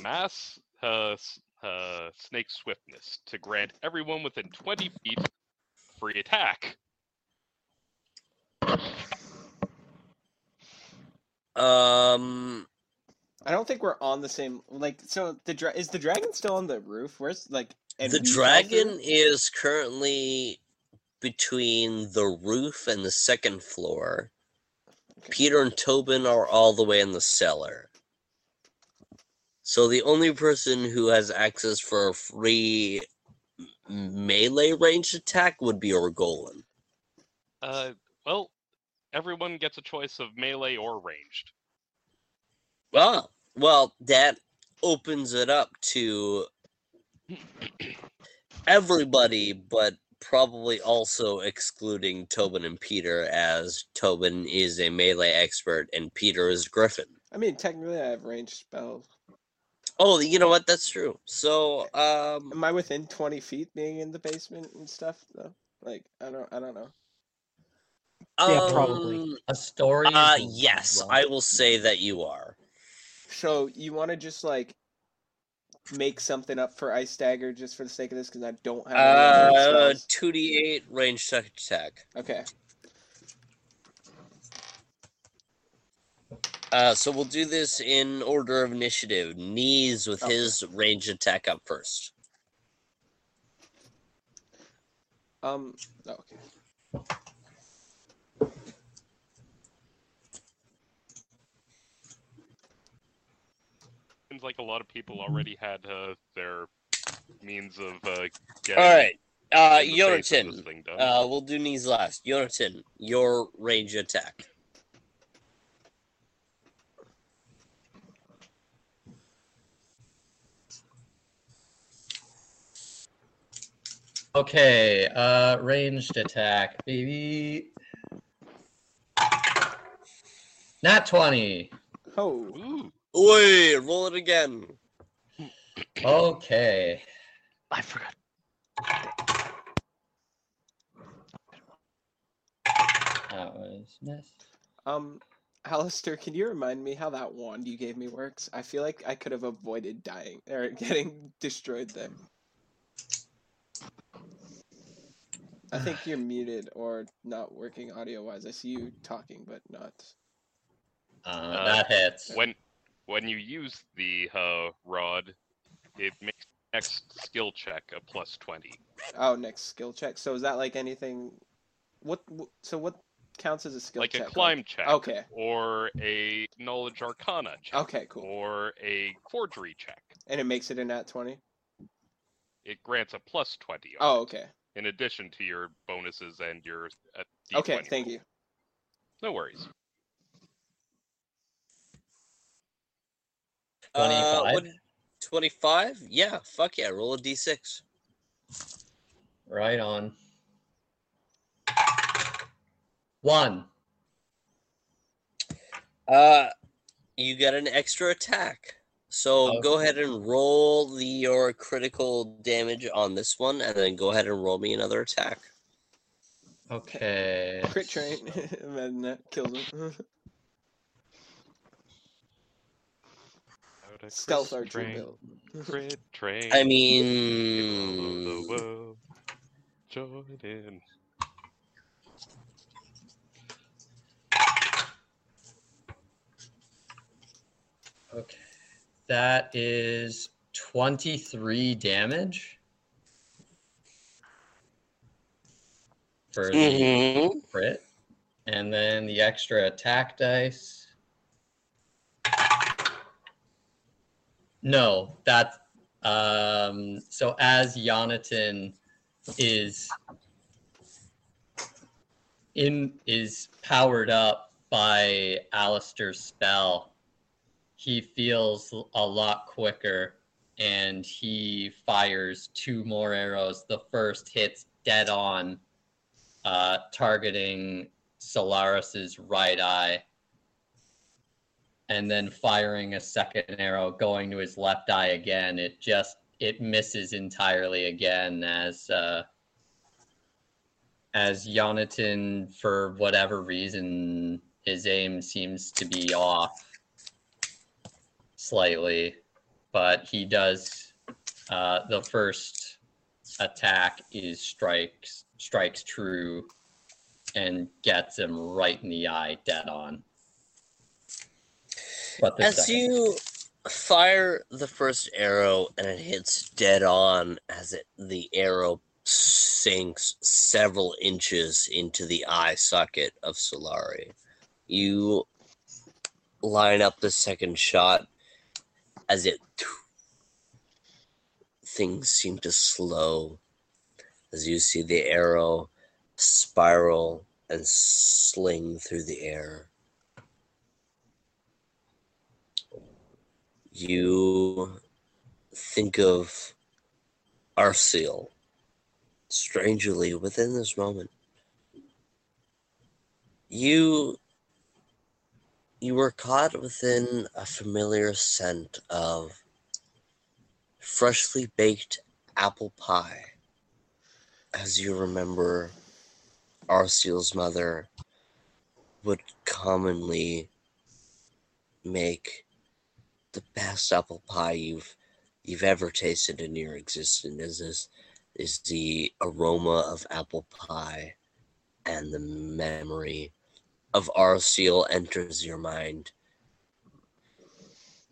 mass uh, uh, snake swiftness to grant everyone within 20 feet free attack. Um, I don't think we're on the same like so the dra- is the dragon still on the roof? Where's like and the dragon through? is currently between the roof and the second floor. Peter and Tobin are all the way in the cellar. So the only person who has access for a free melee ranged attack would be Orgolan. Uh, well, everyone gets a choice of melee or ranged. Well, well, that opens it up to everybody, but probably also excluding Tobin and Peter, as Tobin is a melee expert and Peter is Griffin. I mean, technically, I have ranged spells. Oh, you know what? That's true. So, um, Am I within twenty feet being in the basement and stuff though? Like, I don't, I don't know. Yeah, probably. um, A story. Uh, yes, wrong. I will say that you are. So you want to just like make something up for Ice Dagger just for the sake of this because I don't have Uh, two d eight range attack. Okay. Uh, so we'll do this in order of initiative. Knees with his range attack up first. Um. oh, okay. seems like a lot of people mm-hmm. already had uh, their means of uh, getting. All right, uh, Yonatan. Uh, we'll do knees last. Yonatan, your range attack. Okay, uh, ranged attack, baby. Not 20. Oh. Ooh. Wait, roll it again. Okay. I forgot. That was missed. um, Alistair, can you remind me how that wand you gave me works? I feel like I could have avoided dying or getting destroyed there. I think you're muted or not working audio wise. I see you talking, but not. Uh, Uh, that hits. When when you use the uh, rod, it makes the next skill check a plus twenty. Oh, next skill check. So is that like anything? What? So what counts as a skill like check? Like a climb check, Okay. or a knowledge arcana check, Okay, cool. or a forgery check. And it makes it a nat twenty. It grants a plus twenty. on Oh, it, okay. In addition to your bonuses and your uh, Okay, D20 thank roll. you. No worries. 25? what- 25? Yeah, fuck yeah, roll a d6. Right on. One. Uh, you get an extra attack. So Okay. go ahead and roll the, your critical damage on this one, and then go ahead and roll me another attack. Okay. Crit train, and then that kills him. a Stealth crisp archer train, build. Crit train. I mean, whoa, whoa. Join in. Okay. That is 23 damage. For the mhm. crit. And then the extra attack dice. No, that's um so as Yonatan is in is powered up by Alistair's spell, he feels a lot quicker and he fires two more arrows. The first hits dead on, uh, targeting Solaris's right eye, and then firing a second arrow going to his left eye again. It just it misses entirely again as uh, as Yonatan, for whatever reason, his aim seems to be off slightly, but he does. Uh, the first attack is strikes strikes true and gets him right in the eye, dead on. But As second- you fire the first arrow and it hits dead on as it the arrow sinks several inches into the eye socket of Solari. You line up the second shot as it things seem to slow as you see the arrow spiral and sling through the air. You think of Arceal strangely within this moment. You you were caught within a familiar scent of freshly baked apple pie. As you remember, Arceal's mother would commonly make the best apple pie you've you've ever tasted in your existence is this is the aroma of apple pie and the memory of Arceal enters your mind.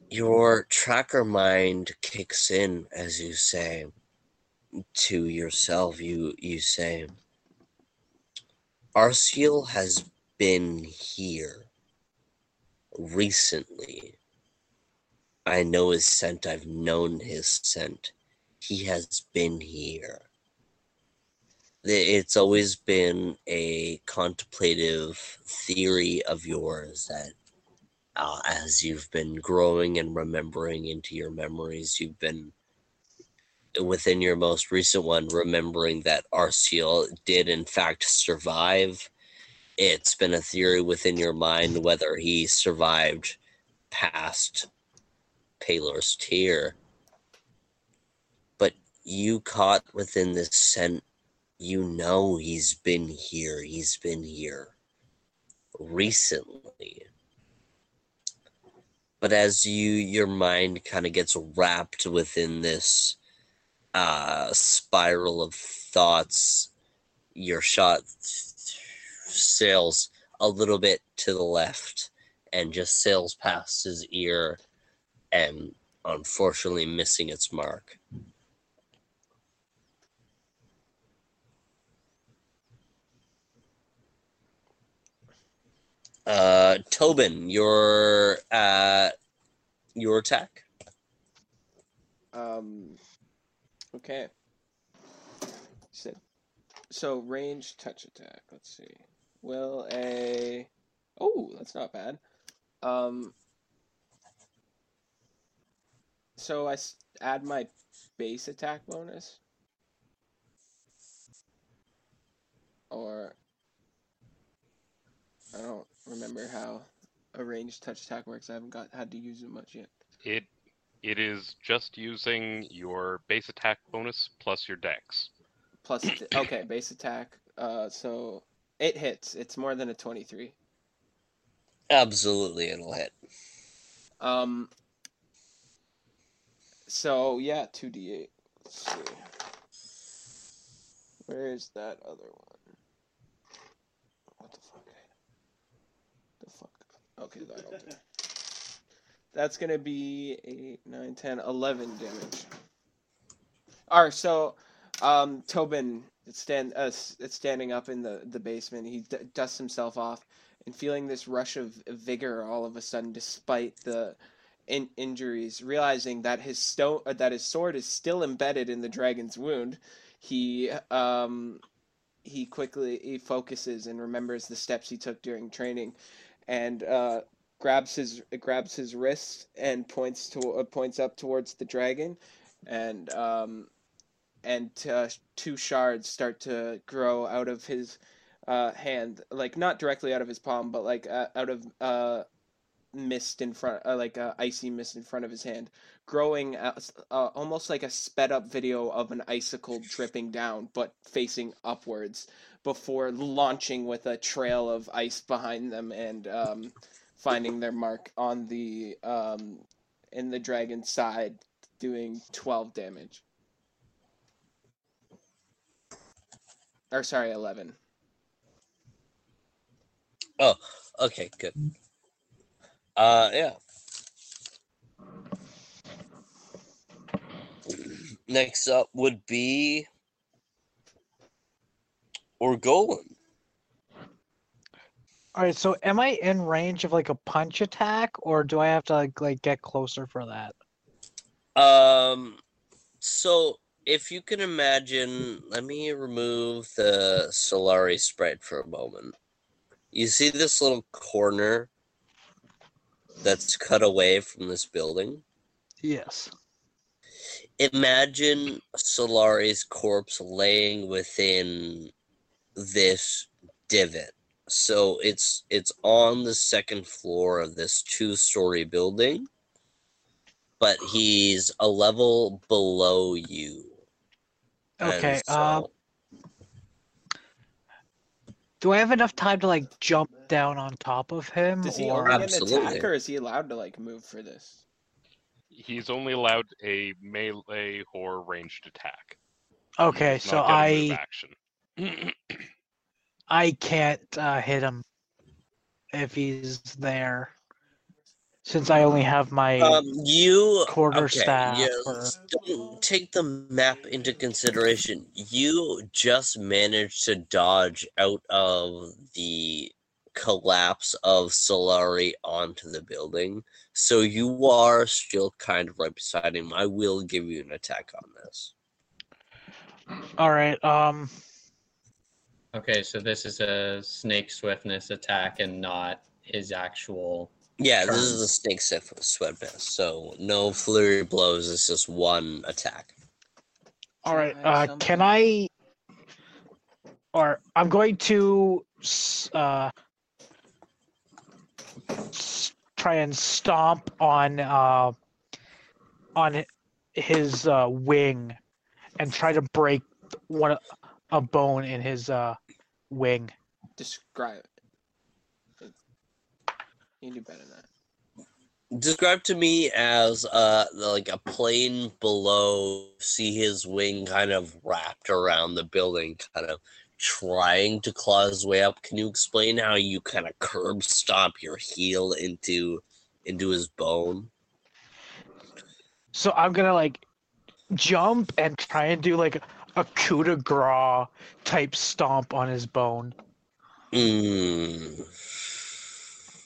Your tracker mind kicks in as you say to yourself, you you say Arceal has been here recently. I know his scent. I've known his scent. He has been here. It's always been a contemplative theory of yours that uh, as you've been growing and remembering into your memories, you've been within your most recent one, remembering that Arceal did in fact survive. It's been a theory within your mind whether he survived past Pelor's tear. But you caught within this scent, you know he's been here. He's been here recently. But as you your mind kind of gets wrapped within this uh spiral of thoughts, your shot sails a little bit to the left and just sails past his ear and unfortunately missing its mark. Uh, Tobin, your uh, your attack. Um. Okay. So range touch attack. Let's see. Will a. Oh, that's not bad. Um. So I add my base attack bonus. Or. I don't remember how a ranged touch attack works. I haven't got had to use it much yet. It it is just using your base attack bonus plus your dex. Plus, okay, base attack. Uh, so it hits. It's more than a twenty-three. Absolutely, it'll hit. Um. So yeah, two d eight. Let's see. Where is that other one? What the fuck? The fuck? Okay, that'll do. That's gonna be 8, 9, 10, 11 damage. Alright, so um, Tobin stand uh, standing up in the, the basement. He d- dusts himself off and feeling this rush of vigor all of a sudden, despite the in- injuries, realizing that his stone uh, that his sword is still embedded in the dragon's wound. He um, he quickly he focuses and remembers the steps he took during training, and uh, grabs his grabs his wrist and points to uh, points up towards the dragon, and um, and uh, two shards start to grow out of his uh, hand, like not directly out of his palm, but like uh, out of uh, mist in front, uh, like uh, icy mist in front of his hand, growing uh, almost like a sped up video of an icicle dripping down, but facing upwards before launching with a trail of ice behind them and um, finding their mark on the um, in the dragon's side, doing twelve damage. Or sorry, eleven. Oh, Okay, good. Uh, yeah. Next up would be Orgolan. All right, so am I in range of like a punch attack, or do I have to like, like get closer for that? Um, so if you can imagine, let me remove the Solari sprite for a moment. You see this little corner that's cut away from this building? Yes. Imagine Solari's corpse laying within this divot. So it's it's on the second floor of this two-story building, but he's a level below you. Okay. so- Um, do I have enough time to like jump down on top of him? Does he or... only an Absolutely. attack, or is he allowed to like move for this? He's only allowed a melee or ranged attack. Okay, so not get a move I action. I can't uh, hit him if he's there, since I only have my. Um, you quarter okay, staff yeah, or- don't take the map into consideration. You just managed to dodge out of the collapse of Solari onto the building, so you are still kind of right beside him. I will give you an attack on this. All right. Um. Okay, so this is a snake swiftness attack and not his actual. Yeah, this is a snake swift sweatness, so no flurry blows. It's just one attack. All right. Uh, can I? Or I'm going to uh, try and stomp on uh, on his uh, wing, and try to break one a bone in his uh, wing. describe it? You do better than that. Describe to me as uh like a plane below. See his wing kind of wrapped around the building, kind of trying to claw his way up. Can you explain how you kind of curb stomp your heel into into his bone? So I'm gonna like jump and try and do like a coup de grace type stomp on his bone. Mm.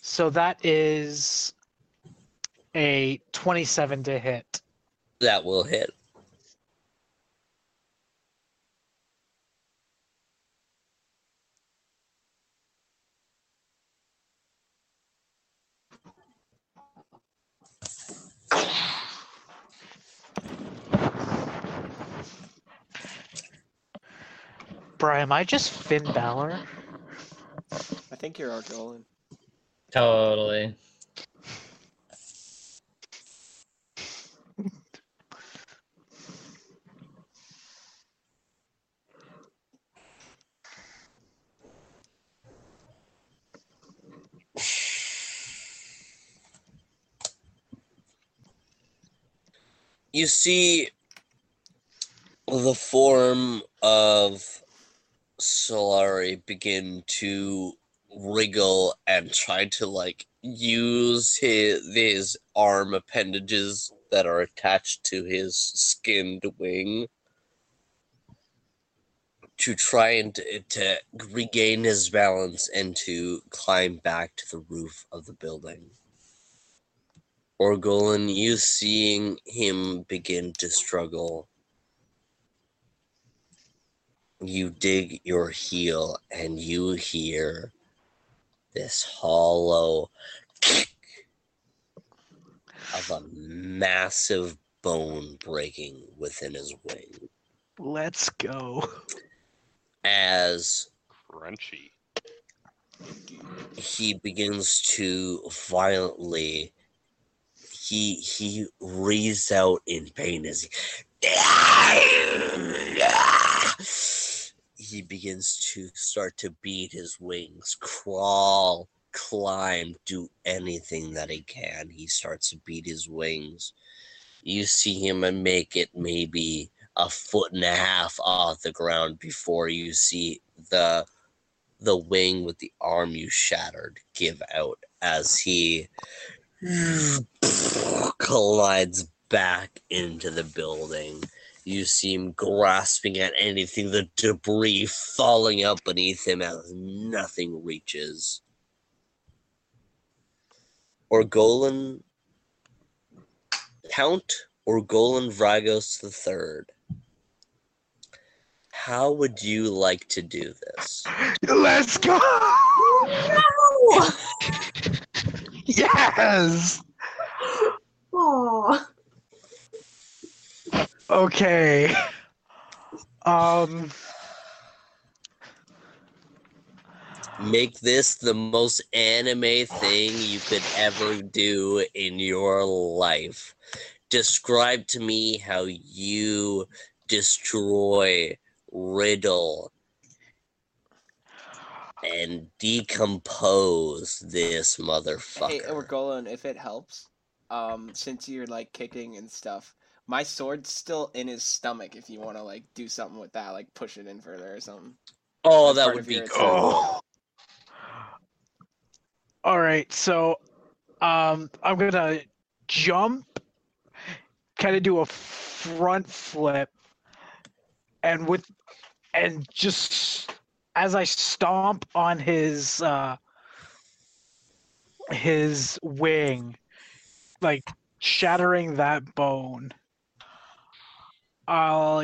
So that is a 27 to hit. That will hit. Brian, am I just Finn Balor? I think you're Argolan. Totally. you see the form of Solari begin to wriggle and try to like use his his arm appendages that are attached to his skinned wing to try and to, to regain his balance and to climb back to the roof of the building. Orgolan, you seeing him begin to struggle, you dig your heel and you hear this hollow kick of a massive bone breaking within his wing Let's go. as Crunchy. he begins to violently he he reads out in pain as he he begins to start to beat his wings crawl climb do anything that he can he starts to beat his wings you see him and make it maybe a foot and a half off the ground before you see the the wing with the arm you shattered give out as he collides back into the building. You see him grasping at anything, the debris falling out beneath him as nothing reaches. Orgolan Count Orgolan Vragos III. How would you like to do this? Let's go. No! Yes. Oh, Okay. Um. Make this the most anime thing you could ever do in your life. Describe to me how you destroy, riddle, and decompose this motherfucker. Hey, Orgolan, if it helps, um, since you're like kicking and stuff, my sword's still in his stomach. If you want to like do something with that, like push it in further or something. oh, That's that would be cool. All right. So, um, I'm gonna jump, kind of do a front flip, and with, and just as I stomp on his uh, his wing, like shattering that bone. I'll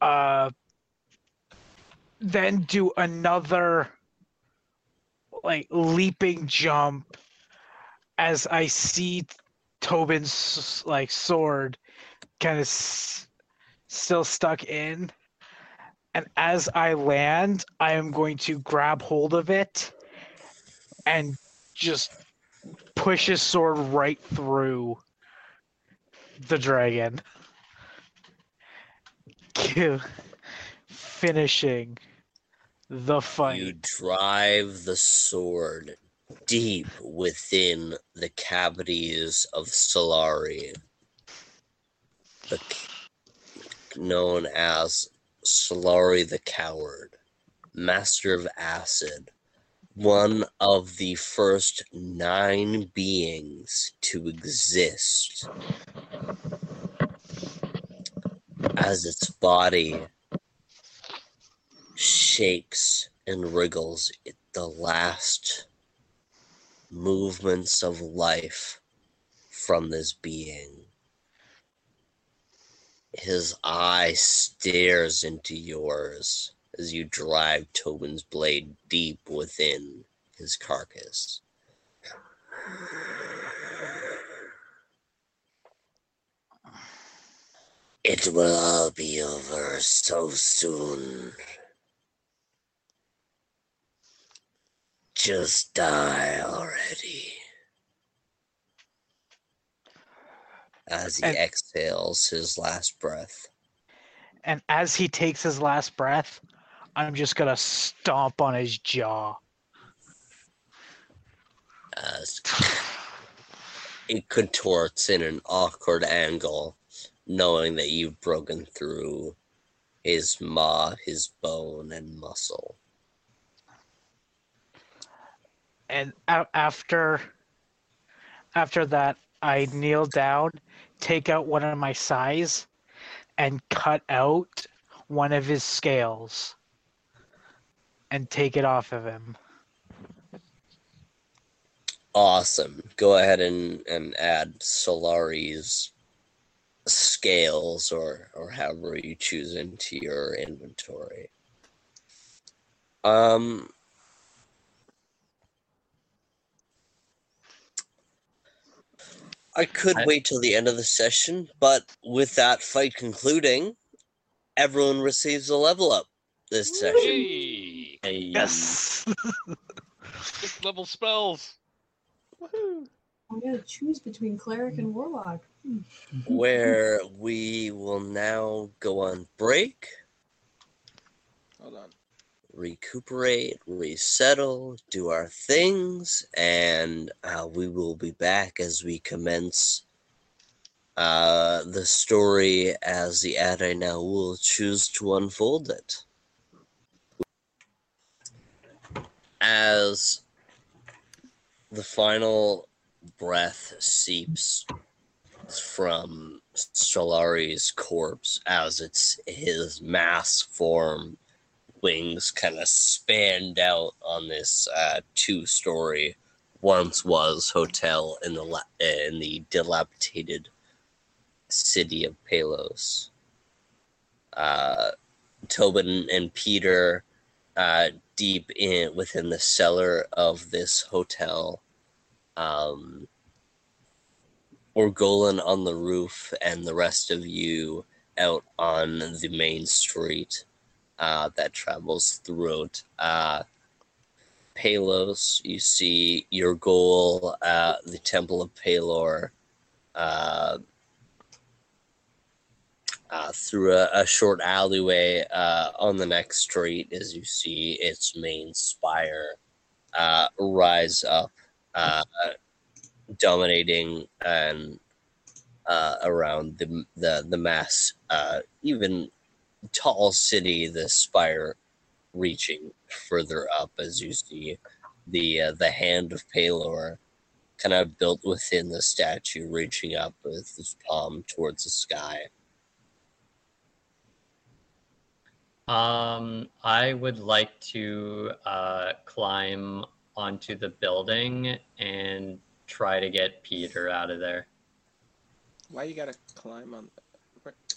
uh then do another like leaping jump as I see Tobin's like sword kind of s- still stuck in. And as I land, I am going to grab hold of it and just push his sword right through the dragon. Kill- Finishing the fight. You drive the sword deep within the cavities of Solari, the, known as Solari the Coward, Master of Acid, one of the first nine beings to exist. As its body shakes and wriggles at the last movements of life from this being. His eye stares into yours as you drive Tobin's blade deep within his carcass. It will all be over so soon. Just die already. As he And- exhales his last breath. And as he takes his last breath, I'm just gonna stomp on his jaw. As it contorts in an awkward angle, knowing that you've broken through his maw, his bone, and muscle. and a- after after that i kneel down take out one of my size and cut out one of his scales and take it off of him Awesome. Go ahead and, and add Solari's scales or, or however you choose into your inventory. Um I could I- wait till the end of the session, but with that fight concluding, everyone receives a level up this session. Hey, Hey, yes six level spells. Woohoo! I'm gonna choose between cleric and warlock. Where we will now go on break, Hold on. recuperate, resettle, do our things, and uh, we will be back as we commence uh, the story as the Adi now will choose to unfold it. As the final breath seeps from Solari's corpse as it's his mass form wings kind of spanned out on this uh, two-story once was hotel in the in the dilapidated city of Pelos. Uh, Tobin and Peter, uh, deep in within the cellar of this hotel, um, Orgolan on the roof, and the rest of you out on the main street uh, that travels throughout uh, Pelos. You see your goal, uh, the Temple of Pelor, uh, through a, a short alleyway uh, on the next street as you see its main spire uh, rise up, uh, dominating and uh, around the the the mass, even tall city. The spire reaching further up as you see the the hand of Pelor kind of built within the statue, reaching up with his palm towards the sky. Um, I would like to uh, climb onto the building and try to get Peter out of there. Why you gotta climb on?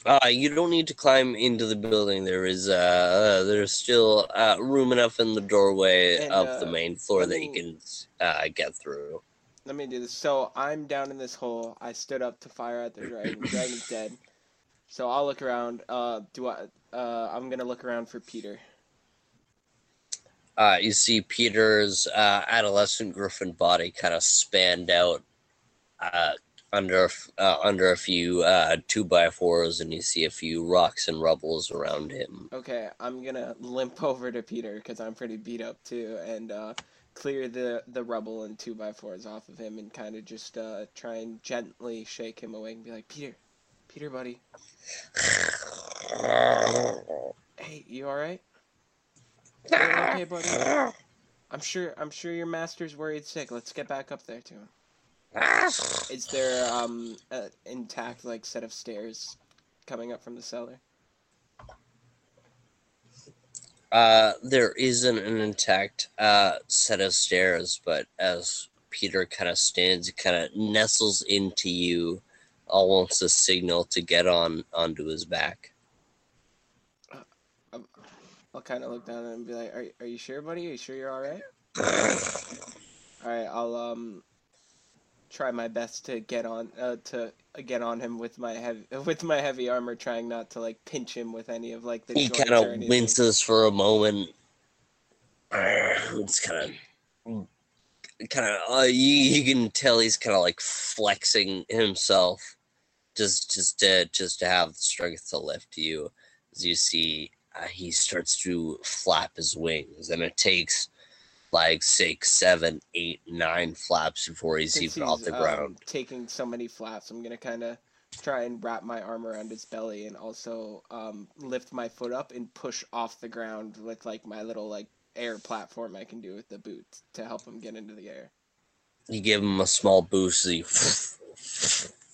Uh, you don't need to climb into the building. There is uh, there's still uh, room enough in the doorway And, of the uh, main floor let that you can uh, get through. Let me do this. So I'm down in this hole. I stood up to fire at the dragon. Dragon's dead. So I'll look around. Uh, do I? Uh, I'm gonna look around for Peter. Uh, you see Peter's uh, adolescent griffin body kind of spanned out uh, under uh, under a few uh, two by fours, and you see a few rocks and rubbles around him. Okay, I'm gonna limp over to Peter because I'm pretty beat up too, and uh, clear the the rubble and two by fours off of him, and kind of just uh, try and gently shake him awake and be like, Peter, Peter, buddy, hey, you all right? Okay, buddy? I'm sure I'm sure your master's worried sick. Let's get back up there to him. Is there um an intact like set of stairs coming up from the cellar? Uh, there isn't an intact uh, set of stairs, but as Peter kind of stands, kind of nestles into you, almost a signal to get on onto his back. I'll kind of look down and be like, "Are are you sure, buddy? Are you sure you're all right?" All right, I'll um try my best to get on uh, to get on him with my heavy with my heavy armor, trying not to like pinch him with any of like the. He kind of winces for a moment. It's kind of, kind of. Uh, you, you can tell he's kind of like flexing himself, just just to just to have the strength to lift you. As you see, uh, he starts to flap his wings, and it takes like six, seven, eight, nine flaps before he's Since even off the um, ground. taking so many flaps, I'm gonna kind of try and wrap my arm around his belly, and also um, lift my foot up and push off the ground with like my little like air platform I can do with the boots to help him get into the air. You give him a small boost as he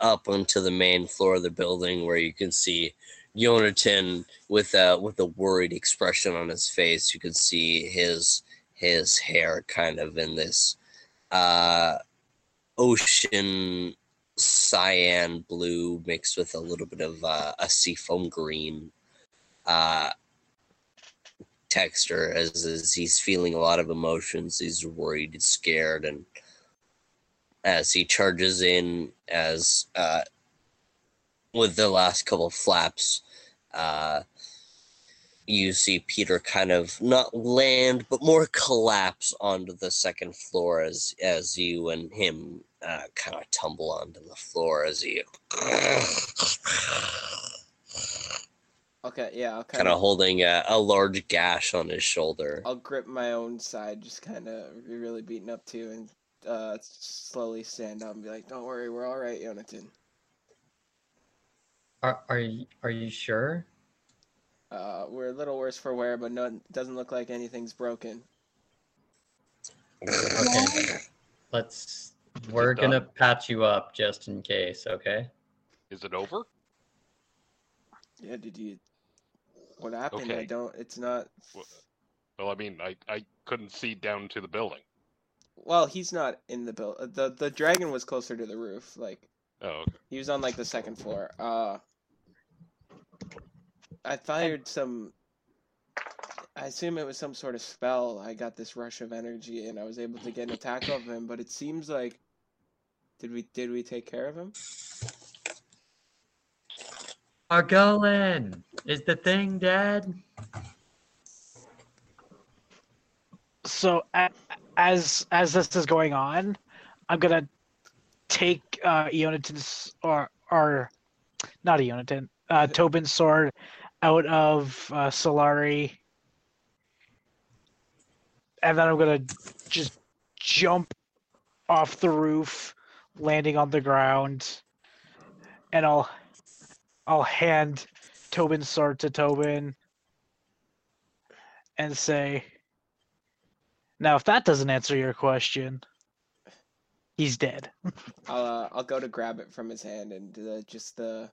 up onto the main floor of the building where you can see Yonatan with a with a worried expression on his face. You can see his his hair kind of in this uh ocean cyan blue mixed with a little bit of uh, a seafoam green uh texture as, as he's feeling a lot of emotions he's worried scared and as he charges in as uh with the last couple of flaps uh you see peter kind of not land but more collapse onto the second floor as as you and him uh kind of tumble onto the floor as you Okay, yeah, I'll kind of holding a, a large gash on his shoulder. I'll grip my own side, just kind of really beaten up too, and uh, slowly stand up and be like, "Don't worry, we're all right, Yonatan." Are are you, are you sure? Uh, we're a little worse for wear, but no, it doesn't look like anything's broken. Okay. Let's. We're gonna patch you up just in case. Okay. Is it over? Yeah, did you? What happened? I don't. It's not. Wha- Well, I mean, I, I couldn't see down to the building. Well, he's not in the build. the The dragon was closer to the roof. Like Oh, okay. he was on like the second floor. Uh, I fired some. I assume it was some sort of spell. I got this rush of energy, and I was able to get an attack off him. But it seems like, did we did we take care of him? Argolan, is the thing dead? So as as this is going on, I'm gonna take uh or or not Yonatan, uh Tobin's sword out of uh Solari. And then I'm gonna just jump off the roof, landing on the ground, and I'll I'll hand Tobin's sword to Tobin and say now, if that doesn't answer your question, he's dead. I'll uh, I'll go to grab it from his hand, and the, just the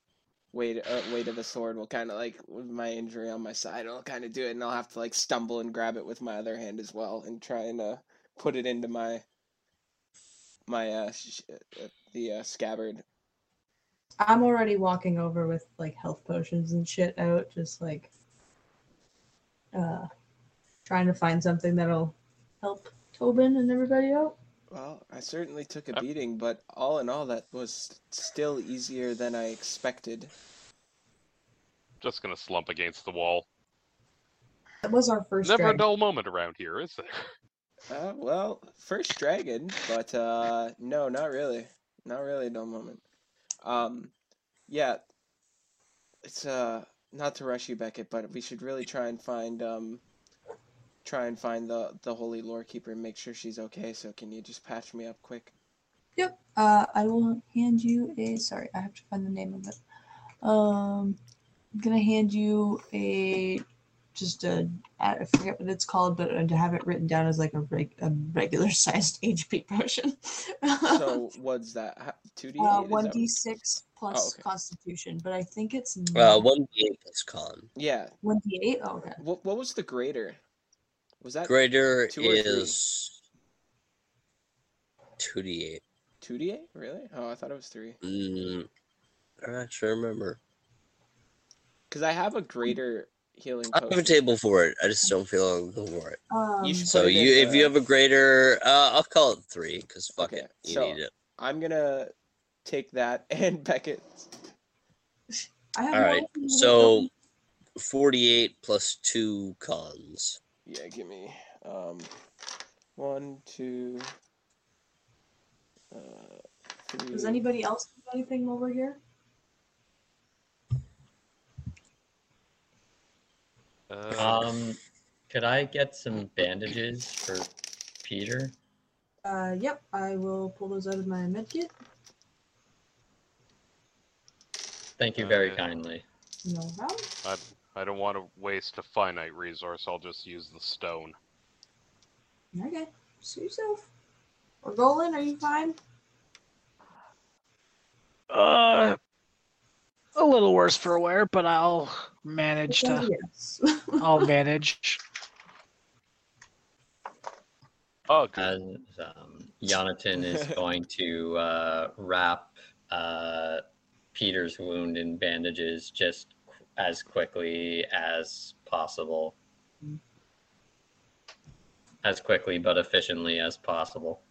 weight uh, weight of the sword will kind of like with my injury on my side, I'll kind of do it, and I'll have to like stumble and grab it with my other hand as well, and try and uh, put it into my my uh, sh- uh the uh, scabbard. I'm already walking over with like health potions and shit out, just like uh trying to find something that'll help Tobin and everybody out. Well, I certainly took a beating, but all in all, that was still easier than I expected. Just gonna slump against the wall. That was our first Never a dull moment around here, is there? Uh, well, first dragon, but uh, no, not really, not really a dull moment. Um, yeah, it's uh, not to rush you, Beckett, but we should really try and find um, try and find the the holy lore keeper and make sure she's okay. So can you just patch me up quick? Yep. Uh, I will hand you a. Sorry, I have to find the name of it. Um, I'm gonna hand you a just a. I forget what it's called, but to have it written down as like a, reg, a regular sized HP potion. So what's that? Two D uh, one d six plus Oh, okay. Constitution, but I think it's Uh, one d8 plus con. Yeah. one d eight. Oh, okay. What what was the greater? Was that Greater two or is two d8. two D eight? Really? Oh, I thought it was three. Mm, I'm not sure. Remember, Because I have a greater healing I have a table for it. I just don't feel like going for it. Um, You So it you, in if you have a greater, uh, I'll call it three because fuck Okay, it, you so- need it. I'm gonna take that and Beckett. I All right. So forty-eight plus two cons. Yeah, give me um one, two, uh, three. Does anybody else have anything over here? Uh, Um, could I get some bandages for Peter? Uh, yep. I will pull those out of my med kit. Thank you very Uh, kindly. No problem. I don't want to waste a finite resource. I'll just use the stone. Okay. Suit yourself. Orgolan, are you fine? Uh, a little worse for wear, but I'll manage to. Yes. I'll manage. Oh, good. As um, Yonatan is going to uh, wrap uh, Peter's wound in bandages just qu- as quickly as possible. As quickly but efficiently as possible.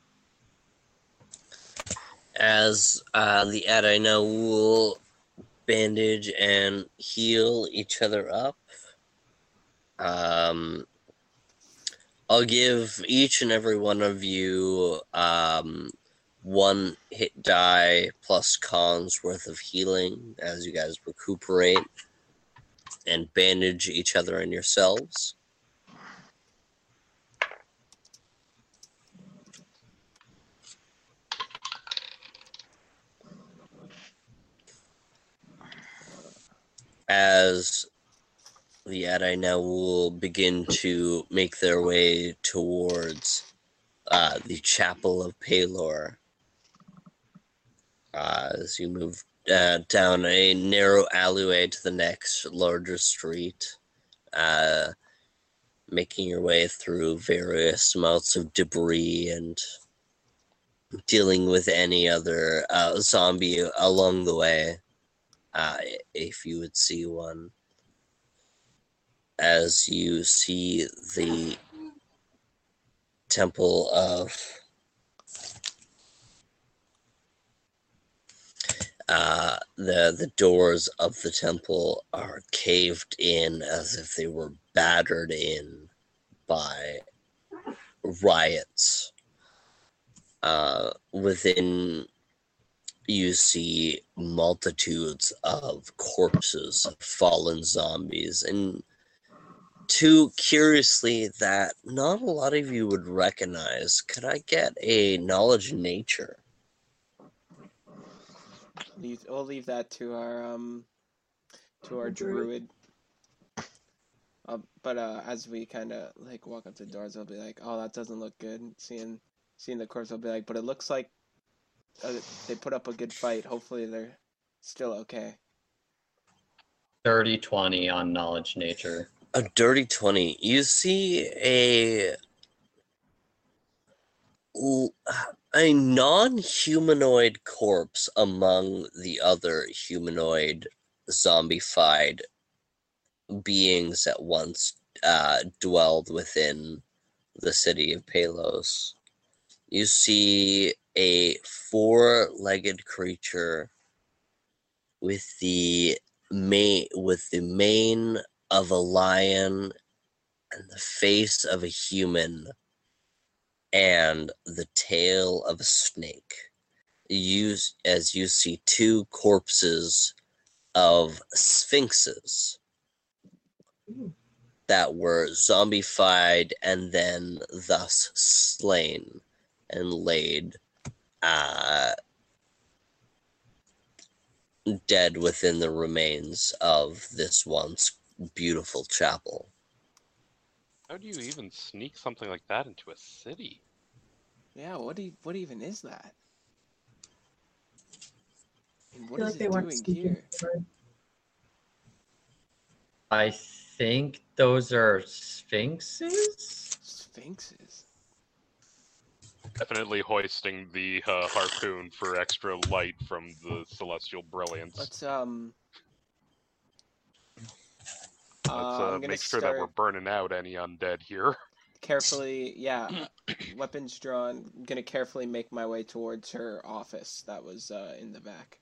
As uh, the Adina will bandage and heal each other up. Um, I'll give each and every one of you um, one hit die plus cons worth of healing as you guys recuperate and bandage each other and yourselves. As the Adai now will begin to make their way towards uh, the Chapel of Pelor. Uh, as you move uh, down a narrow alleyway to the next larger street, uh, making your way through various amounts of debris and dealing with any other uh, zombie along the way, uh, if you would see one. As you see the temple of uh, the the doors of the temple are caved in as if they were battered in by riots. Uh, within you see multitudes of corpses fallen zombies and two curiously that not a lot of you would recognize could i get a knowledge nature Leave, we'll leave that to our um to our druid. druid. Uh, but uh, as we kind of like walk up to the doors, they'll be like, "Oh, that doesn't look good." Seeing seeing the corpse, they'll be like, "But it looks like uh, they put up a good fight. Hopefully, they're still okay." 30 20 on knowledge nature. a dirty 20 you see a a non-humanoid corpse among the other humanoid zombified beings that once uh, dwelled within the city of Pelos. you see a four-legged creature with the mane with the mane of a lion and the face of a human and the tail of a snake. You as you see two corpses of sphinxes that were zombified and then thus slain and laid uh, dead within the remains of this once beautiful chapel. How do you even sneak something like that into a city? Yeah, what do you, what even is that? And I what feel is like they it weren't doing speaking here? I think those are sphinxes. Sphinxes. Definitely hoisting the uh, harpoon for extra light from the celestial brilliance. Let's um. Let's Uh, uh, I'm make sure start that we're burning out any undead here. carefully. Yeah, weapons drawn. I'm gonna carefully make my way towards her office. That was uh, in the back.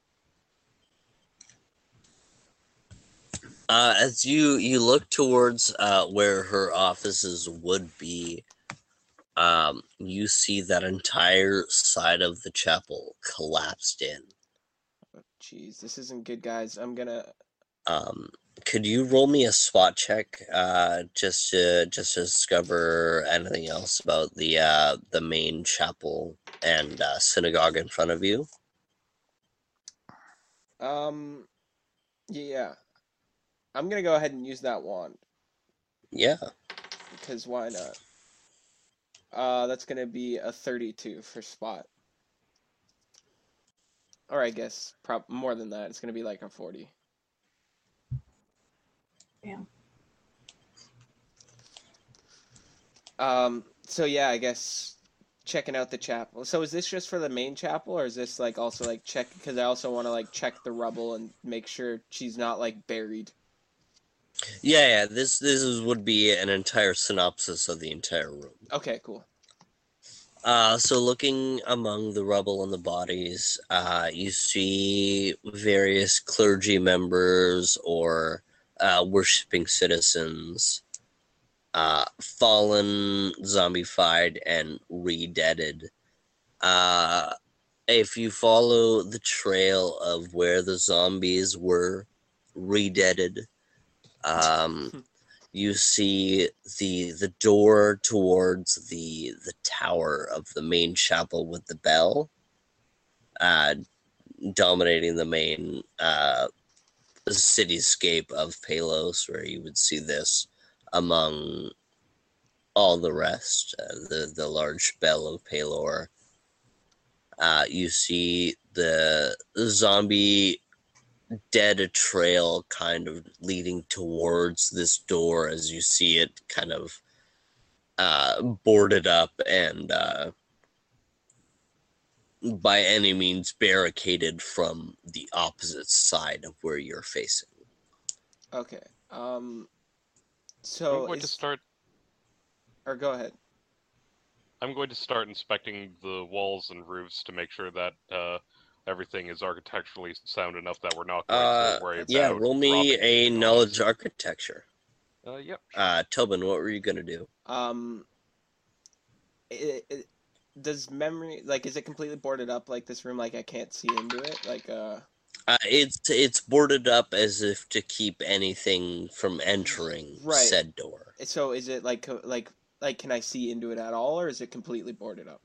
Uh, as you you look towards uh, where her offices would be, um, you see that entire side of the chapel collapsed in. Oh, Jeez, this isn't good, guys. I'm gonna. Um, could you roll me a spot check, uh, just to just to discover anything else about the uh, the main chapel and uh, synagogue in front of you? Um, yeah, I'm gonna go ahead and use that wand Yeah. because why not? Uh, that's gonna be a 32 for spot. Or I guess prob more than that. It's gonna be like a 40. Damn. Um. So yeah, I guess checking out the chapel. So is this just for the main chapel, or is this like also like check? Because I also want to like check the rubble and make sure she's not like buried. Yeah, yeah. This this is, would be an entire synopsis of the entire room. Okay, cool. Uh, so looking among the rubble and the bodies, uh, you see various clergy members or uh, worshipping citizens, uh, fallen, zombified, and redeaded. Uh, if you follow the trail of where the zombies were redeaded, um, you see the the door towards the the tower of the main chapel with the bell uh dominating the main uh cityscape of Pelos where you would see this among all the rest uh, the the large bell of Pelor uh you see the zombie dead trail kind of leading towards this door as you see it kind of uh, boarded up and uh, by any means barricaded from the opposite side of where you're facing. Okay. Um. I'm So going to start. or go ahead. I'm going to start inspecting the walls and roofs to make sure that uh, everything is architecturally sound enough that we're not going Uh, to worry about. yeah, roll me a anything knowledge us. architecture. Uh, yep. Uh, Tobin, what were you gonna do? Um. It, it, does memory like is it completely boarded up like this room? Like I can't see into it. Like uh. Uh, it's it's boarded up as if to keep anything from entering Right. said door. So is it like like like can I see into it at all, or is it completely boarded up?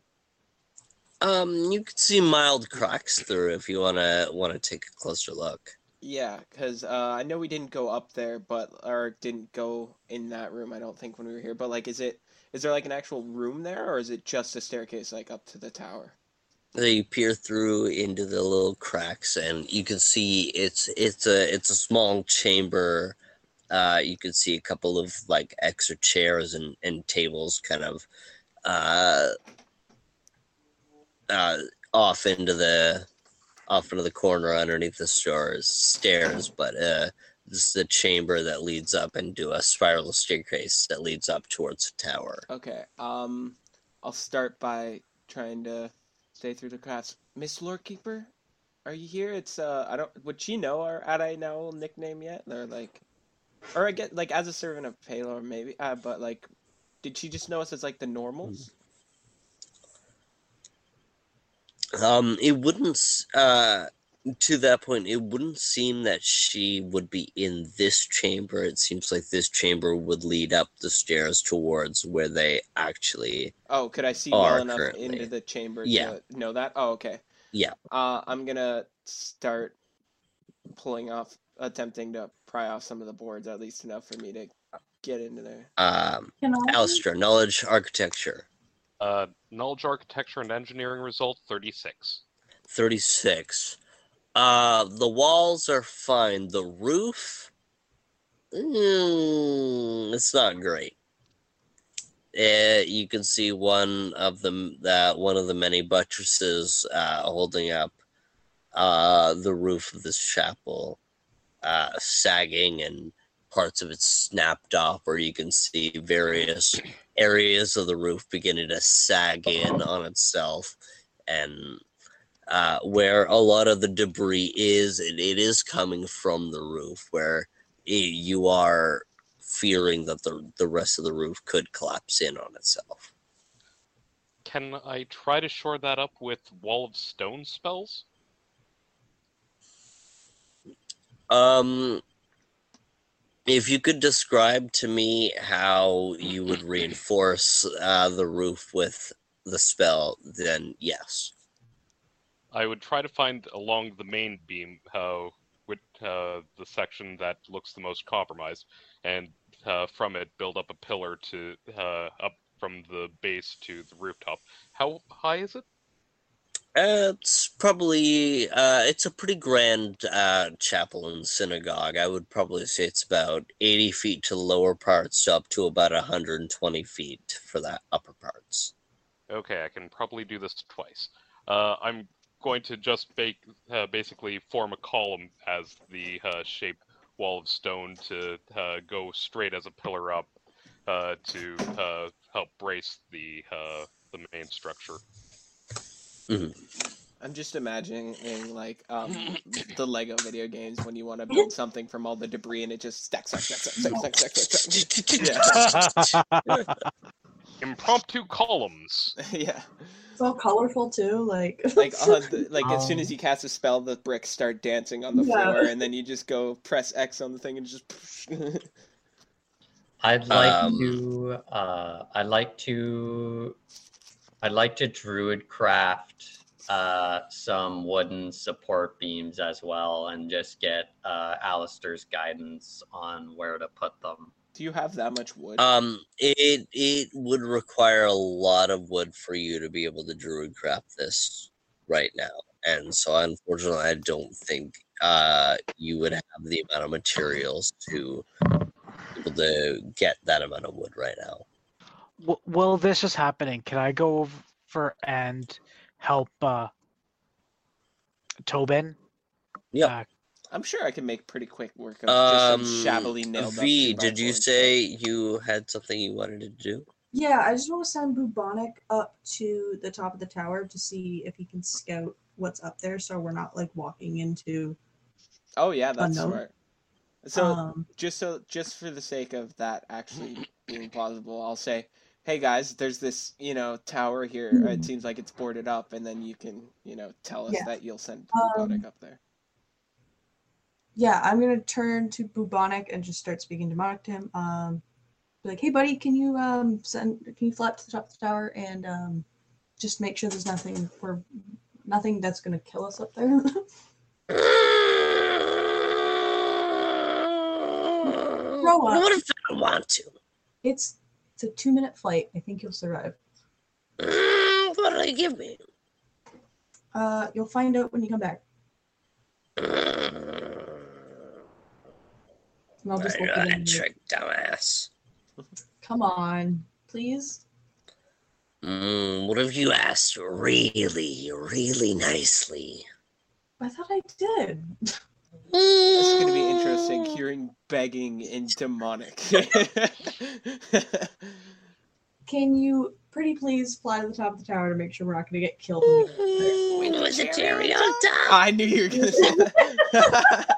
Um, you can see mild cracks through if you wanna wanna take a closer look. Yeah, because uh, I know we didn't go up there, but or didn't go in that room. I don't think when we were here. But like, is it is there like an actual room there, or is it just a staircase like up to the tower? They peer through into the little cracks, and you can see it's it's a it's a small chamber. Uh, you can see a couple of like extra chairs and, and tables, kind of uh, uh, off into the off into the corner underneath the stairs. Stairs, but uh, this is the chamber that leads up into a spiral staircase that leads up towards the tower. Okay. Um, I'll start by trying to stay through the cracks. Miss Lorekeeper, are you here? It's uh, I don't. Would she know our Adai Nowl nickname yet? Or like, or I get like as a servant of Pelor, maybe. Uh, but like, did she just know us as like the normals? Um, it wouldn't. Uh, to that point, it wouldn't seem that she would be in this chamber. It seems like this chamber would lead up the stairs towards where they actually. Oh, could I see Are well enough currently. into the chamber Yeah. to know that? Oh, okay. Yeah. Uh, I'm gonna start pulling off, attempting to pry off some of the boards, at least enough for me to get into there. Um, Can I? Alistair, knowledge, architecture, Uh, knowledge, architecture, and engineering result 36. thirty-six. Uh, the walls are fine. The roof, mm, it's not great. Uh, you can see one of them that one of the many buttresses uh, holding up uh, the roof of this chapel, uh, sagging and parts of it snapped off, where you can see various areas of the roof beginning to sag in on itself, and uh, where a lot of the debris is, it, it is coming from the roof, where i you are fearing that the the rest of the roof could collapse in on itself. Can I try to shore that up with wall of stone spells? Um, if you could describe to me how you would reinforce uh, the roof with the spell, then yes. I would try to find along the main beam how with uh, the section that looks the most compromised, and uh, from it build up a pillar to uh, up from the base to the rooftop. How high is it? Uh, it's probably uh, it's a pretty grand uh, chapel and synagogue. I would probably say it's about eighty feet to the lower parts, up to about hundred and twenty feet for that upper parts. Okay, I can probably do this twice. Uh, I'm going to just bake, uh, basically form a column as the uh, shape wall of stone to uh, go straight as a pillar up uh, to uh, help brace the uh, the main structure. I'm just imagining like um the Lego video games when you want to build something from all the debris and it just stacks, stacks, stacks, stacks, stacks, stacks, stacks. Yeah. Impromptu columns. yeah. It's all colorful too. Like, Like uh, the, like as soon Um, as you cast a spell, the bricks start dancing on the Yeah. floor, and then you just go press X on the thing and just. I'd like Um, to. Uh, I'd like to. I'd like to druid craft uh, some wooden support beams as well, and just get uh, Alistair's guidance on where to put them. Do you have that much wood? Um, it it would require a lot of wood for you to be able to druid craft this right now, and so unfortunately, I don't think uh you would have the amount of materials to be able to get that amount of wood right now. W- while this is happening, can I go over and help uh, Tobin? Yeah. Uh, I'm sure I can make pretty quick work of just Um, some shabbily nailed. V, two did you say you had something you wanted to do? yeah, I just want to send Bubonic up to the top of the tower to see if he can scout what's up there, so we're not like walking into. Oh yeah, that's Unknown. smart. So um, just so just for the sake of that actually being plausible, I'll say, hey guys, there's this you know tower here. Mhm. It seems like it's boarded up, and then you can you know tell us Yeah. that you'll send Um, Bubonic up there. Yeah, I'm gonna turn to Bubonic and just start speaking demonic to him. Um, be like, hey buddy, can you um send can you fly up to the top of the tower and um just make sure there's nothing for nothing that's gonna kill us up there. up. What if I don't want to? it's it's a two minute flight. I think you'll survive. Mm, What do they give me? Uh, you'll find out when you come back. Mm, And I'll just I look got at him. trick, dumbass. Come on, please. Mm, what if you asked really, really nicely? I thought I did. It's gonna be interesting hearing begging in demonic. Can you pretty please fly to the top of the tower to make sure we're not going to get killed. when we get there. With the cherry on top. I knew you were gonna say that.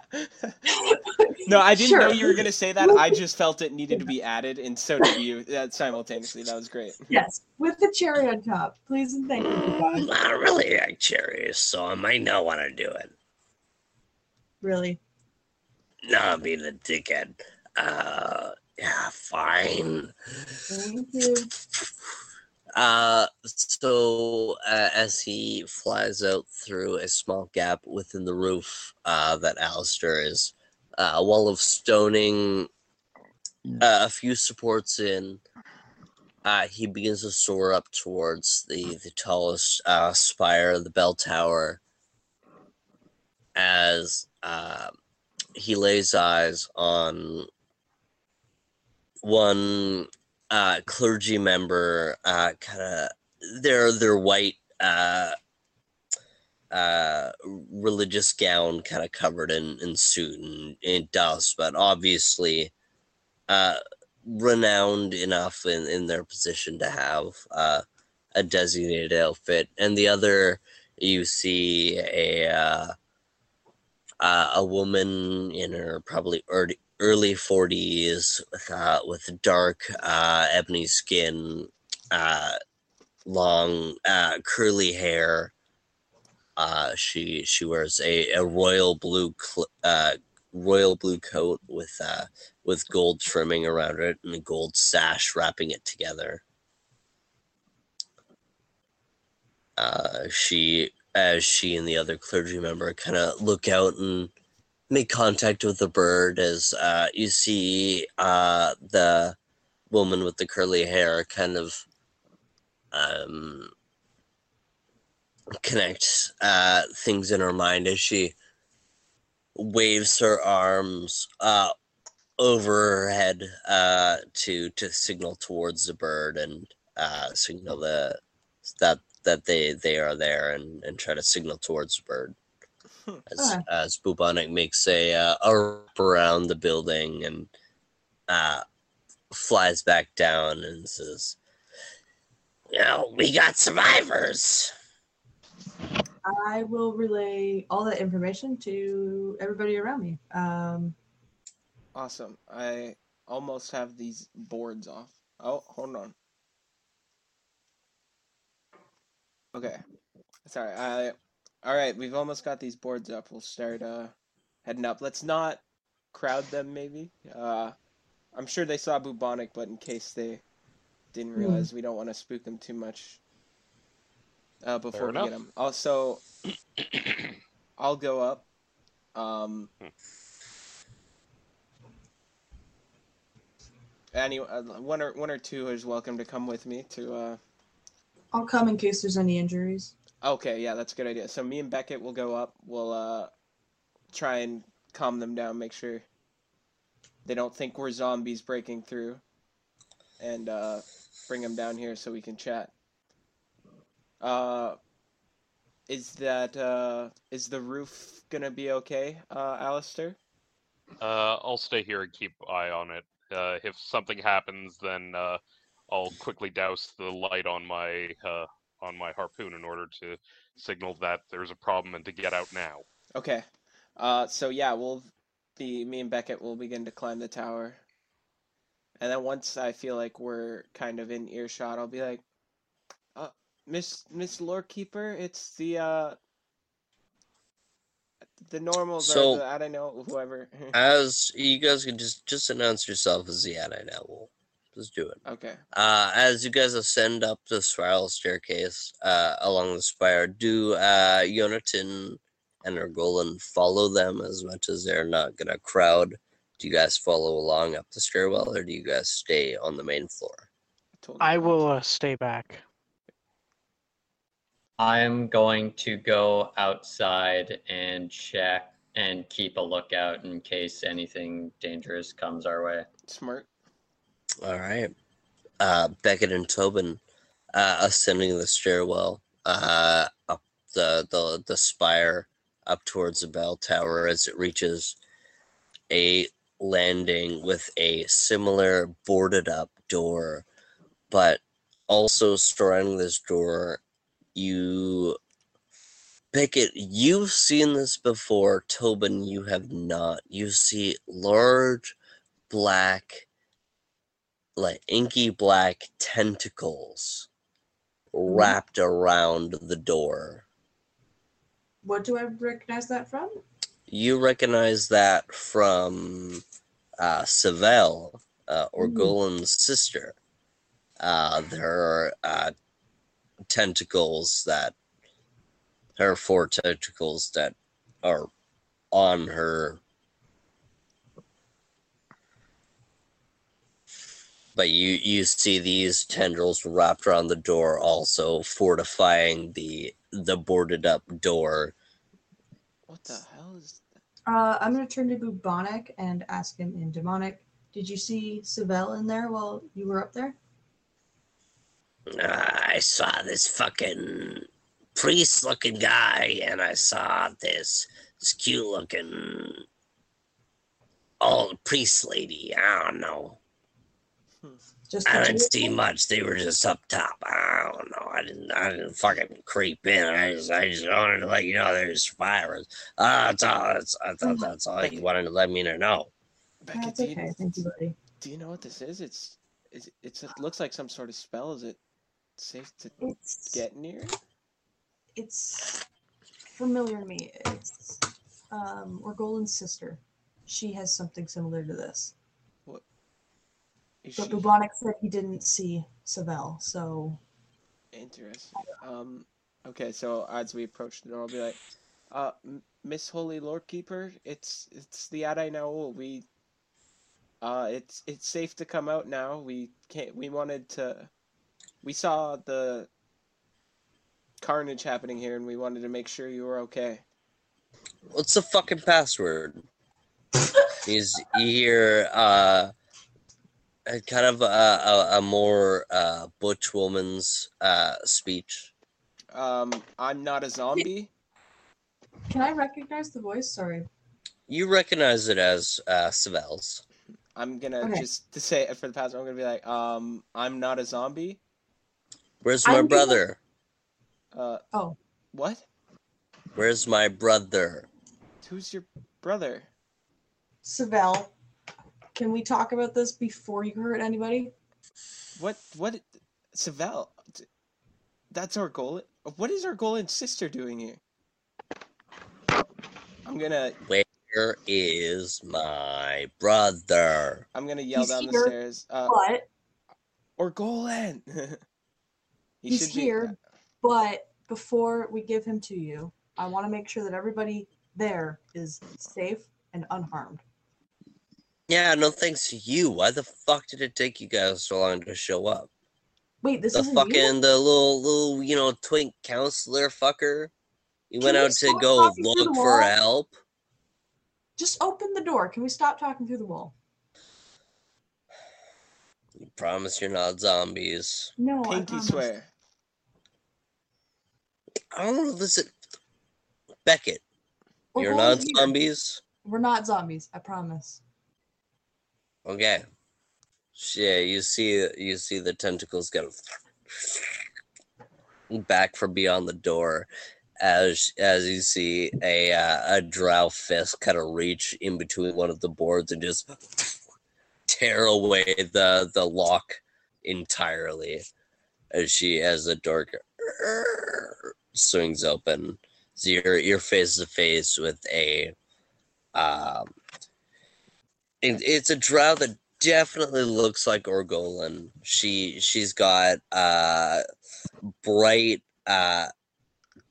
no, I didn't know you were gonna say that. I just felt it needed to be added, and so did you that simultaneously. That was great. Yes, with the cherry on top. Please and thank you. Mm, I don't really like cherries, so I might not want to do it. Really. No, I'm being a dickhead. Uh, yeah, fine. Thank you. Uh, so uh, as he flies out through a small gap within the roof, uh, that Alistair is, uh, a wall of stoning, uh, a few supports in. Uh, he begins to soar up towards the the tallest uh, spire of the bell tower. As uh, he lays eyes on one uh, clergy member, uh, kind of their their white uh, uh, religious gown, kind of covered in, in soot and dust, but obviously uh, renowned enough in, in their position to have uh, a designated outfit. And the other, you see a uh, uh, a woman in her probably early early 40s with, uh, with dark uh, ebony skin, uh, long uh, curly hair. Uh, she she wears a, a royal blue cl- uh, royal blue coat with with gold trimming around it and a gold sash wrapping it together. She as she and the other clergy member kind of look out and make contact with the bird as uh, you see uh, the woman with the curly hair kind of um, connect uh, things in her mind as she waves her arms uh, over her head uh, to to signal towards the bird and uh, signal the that that they they are there and, and try to signal towards the bird as, Ah. as Bubonic makes a uh, a wrap around the building and uh, flies back down and says, "You know, we got survivors." I will relay all that information to everybody around me. Um, Awesome. I almost have these boards off. Oh, hold on. Okay. Sorry. I all right, we've almost got these boards up. We'll start uh heading up. Let's not crowd them maybe. Uh I'm sure they saw bubonic, but in case they didn't Hmm. realize we don't want to spook them too much uh before we enough. get them. Also I'll go up. Um any uh, one or one or two is welcome to come with me to uh I'll come in case there's any injuries. Okay, yeah, that's a good idea. So me and Beckett will go up. We'll uh try and calm them down, make sure they don't think we're zombies breaking through, and uh bring them down here so we can chat. Uh, is that uh is the roof gonna be okay, uh, Alistair? Uh, I'll stay here and keep eye on it. Uh, if something happens, then uh, I'll quickly douse the light on my uh, on my harpoon in order to signal that there's a problem and to get out now. Okay. Uh, so yeah, we'll be me and Beckett will begin to climb the tower, and then once I feel like we're kind of in earshot, I'll be like, "Uh, Miss Miss Lorekeeper, it's the uh, the normals So- or the I don't know whoever." As you guys can just just announce yourself as the Anti now. We'll just do it. okay. Uh, as you guys ascend up the spiral staircase uh, along the spire, do uh, Yonatan and Orgolan follow them as much as they're not gonna crowd? Do you guys follow along up the stairwell, or do you guys stay on the main floor? I will uh, stay back. I'm going to go outside and check and keep a lookout in case anything dangerous comes our way. Smart. All right. Uh, Beckett and Tobin uh, ascending the stairwell uh, up the, the the spire up towards the bell tower as it reaches a landing with a similar boarded up door, but also surrounding this door, you it. You've seen this before, Tobin. You have not. You see large, black, like inky black tentacles wrapped around the door. What do I recognize that from? You recognize that from uh, Savelle, uh, Orgolan's sister. Uh, there are uh, tentacles that, are four tentacles that are on her. But you, you see these tendrils wrapped around the door, also fortifying the the boarded up door. What the hell is that? Uh, I'm gonna turn to Bubonic and ask him in demonic. Did you see Savelle in there while you were up there? I saw this fucking priest looking guy, and I saw this this cute looking old priest lady. I don't know. Just I didn't see them? much. They were just up top. I don't know. I didn't. I didn't fucking creep in. I just. I just wanted to let you know there's survivors. Uh, that's all. That's, I thought that's all you wanted to let me know. Beckett, That's do you, okay. Thank you, buddy. do you know what this is? It's, it's, it's it looks like some sort of spell. Is it safe to It's get near? it's familiar to me. It's um Orgolan's sister. She has something similar to this. Is But she Bubonic said he didn't see Savelle, so interesting? Um. Okay, so as we approach the door, I'll be like, "Uh, Miss Holy Lord Keeper, it's it's the Adai Naul. We, uh, it's it's safe to come out now. We can't. We wanted to. We saw the carnage happening here, and we wanted to make sure you were okay. What's the fucking password? He's you hear uh, a kind of a, a, a more uh, butch woman's uh, speech. Um, I'm not a zombie. can I recognize the voice? Sorry. You recognize it as uh, Savelle's. I'm gonna Okay. just to say it for the past. I'm gonna be like, um, I'm not a zombie. Where's my I'm gonna- brother? Uh, Oh, what? Where's my brother? Who's your brother? Savelle. Can we talk about this before you hurt anybody? What? What? Savelle. That's our goal. What is Orgolan sister doing here? I'm gonna. Where is my brother? I'm gonna yell He's down the stairs. Uh, But Orgolan. He he's should be- here. But before we give him to you, I want to make sure that everybody there is safe and unharmed. Yeah, no thanks to you. Why the fuck did it take you guys so long to show up? Wait, this the isn't fucking you? the little little you know twink counselor fucker. You Can went we out to go talking look for help. Just open the door. Can we stop talking through the wall? You promise you're not zombies. No, I Pinky promise. swear. I don't know. Listen, Beckett, We're you're not here. zombies. We're not zombies. I promise. Okay. Yeah, you see, you see the tentacles go back from beyond the door, as as you see a uh, a drow fist kind of reach in between one of the boards and just tear away the the lock entirely, as she as the door swings open. So you're you're face to face with a um. It- it's a drow that definitely looks like Orgolan. She she's got uh bright uh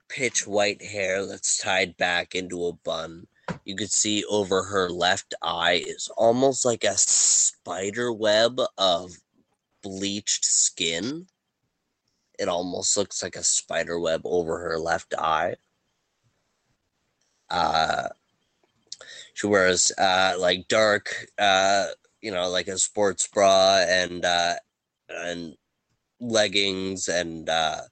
pitch white hair that's tied back into a bun. You could see over her left eye is almost like a spider web of bleached skin. It almost looks like a spider web over her left eye. Uh she wears uh like dark uh you know, like a sports bra and uh and leggings and uh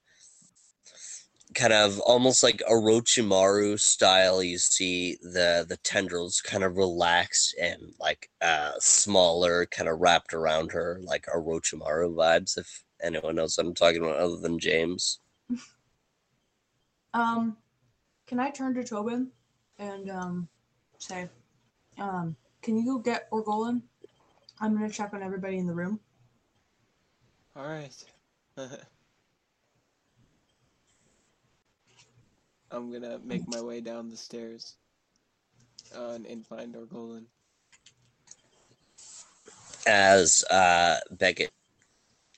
kind of almost like Orochimaru style. You see the the tendrils kind of relaxed and like uh smaller, kind of wrapped around her, like Orochimaru vibes, if anyone knows what I'm talking about other than James. Um, can I turn to Tobin and um say, um, can you go get Orgolan? I'm gonna check on everybody in the room. All right. I'm gonna make my way down the stairs uh, and, and find Orgolan. As uh, Beckett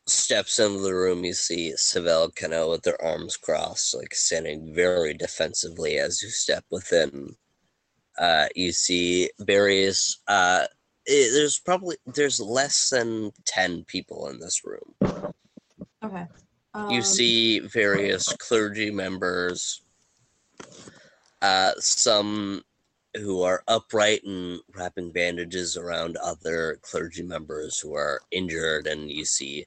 steps into the room, you see Savell kind of with their arms crossed, like standing very defensively as you step within. Uh, you see various. Uh, eh, there's probably there's less than ten people in this room. Okay. Um, you see various clergy members, uh, some who are upright and wrapping bandages around other clergy members who are injured, and you see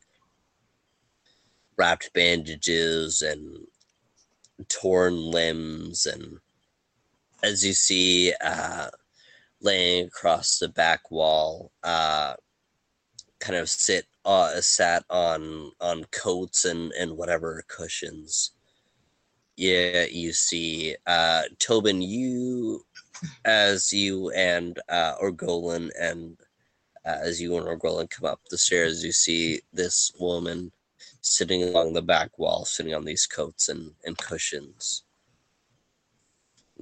wrapped bandages and torn limbs, and as you see, uh, laying across the back wall, uh, kind of sit uh, sat on on coats and and whatever cushions. Yeah, you see, uh, Tobin, you as you and uh, Orgolan and uh, as you and Orgolan come up the stairs, you see this woman sitting along the back wall, sitting on these coats and, and cushions.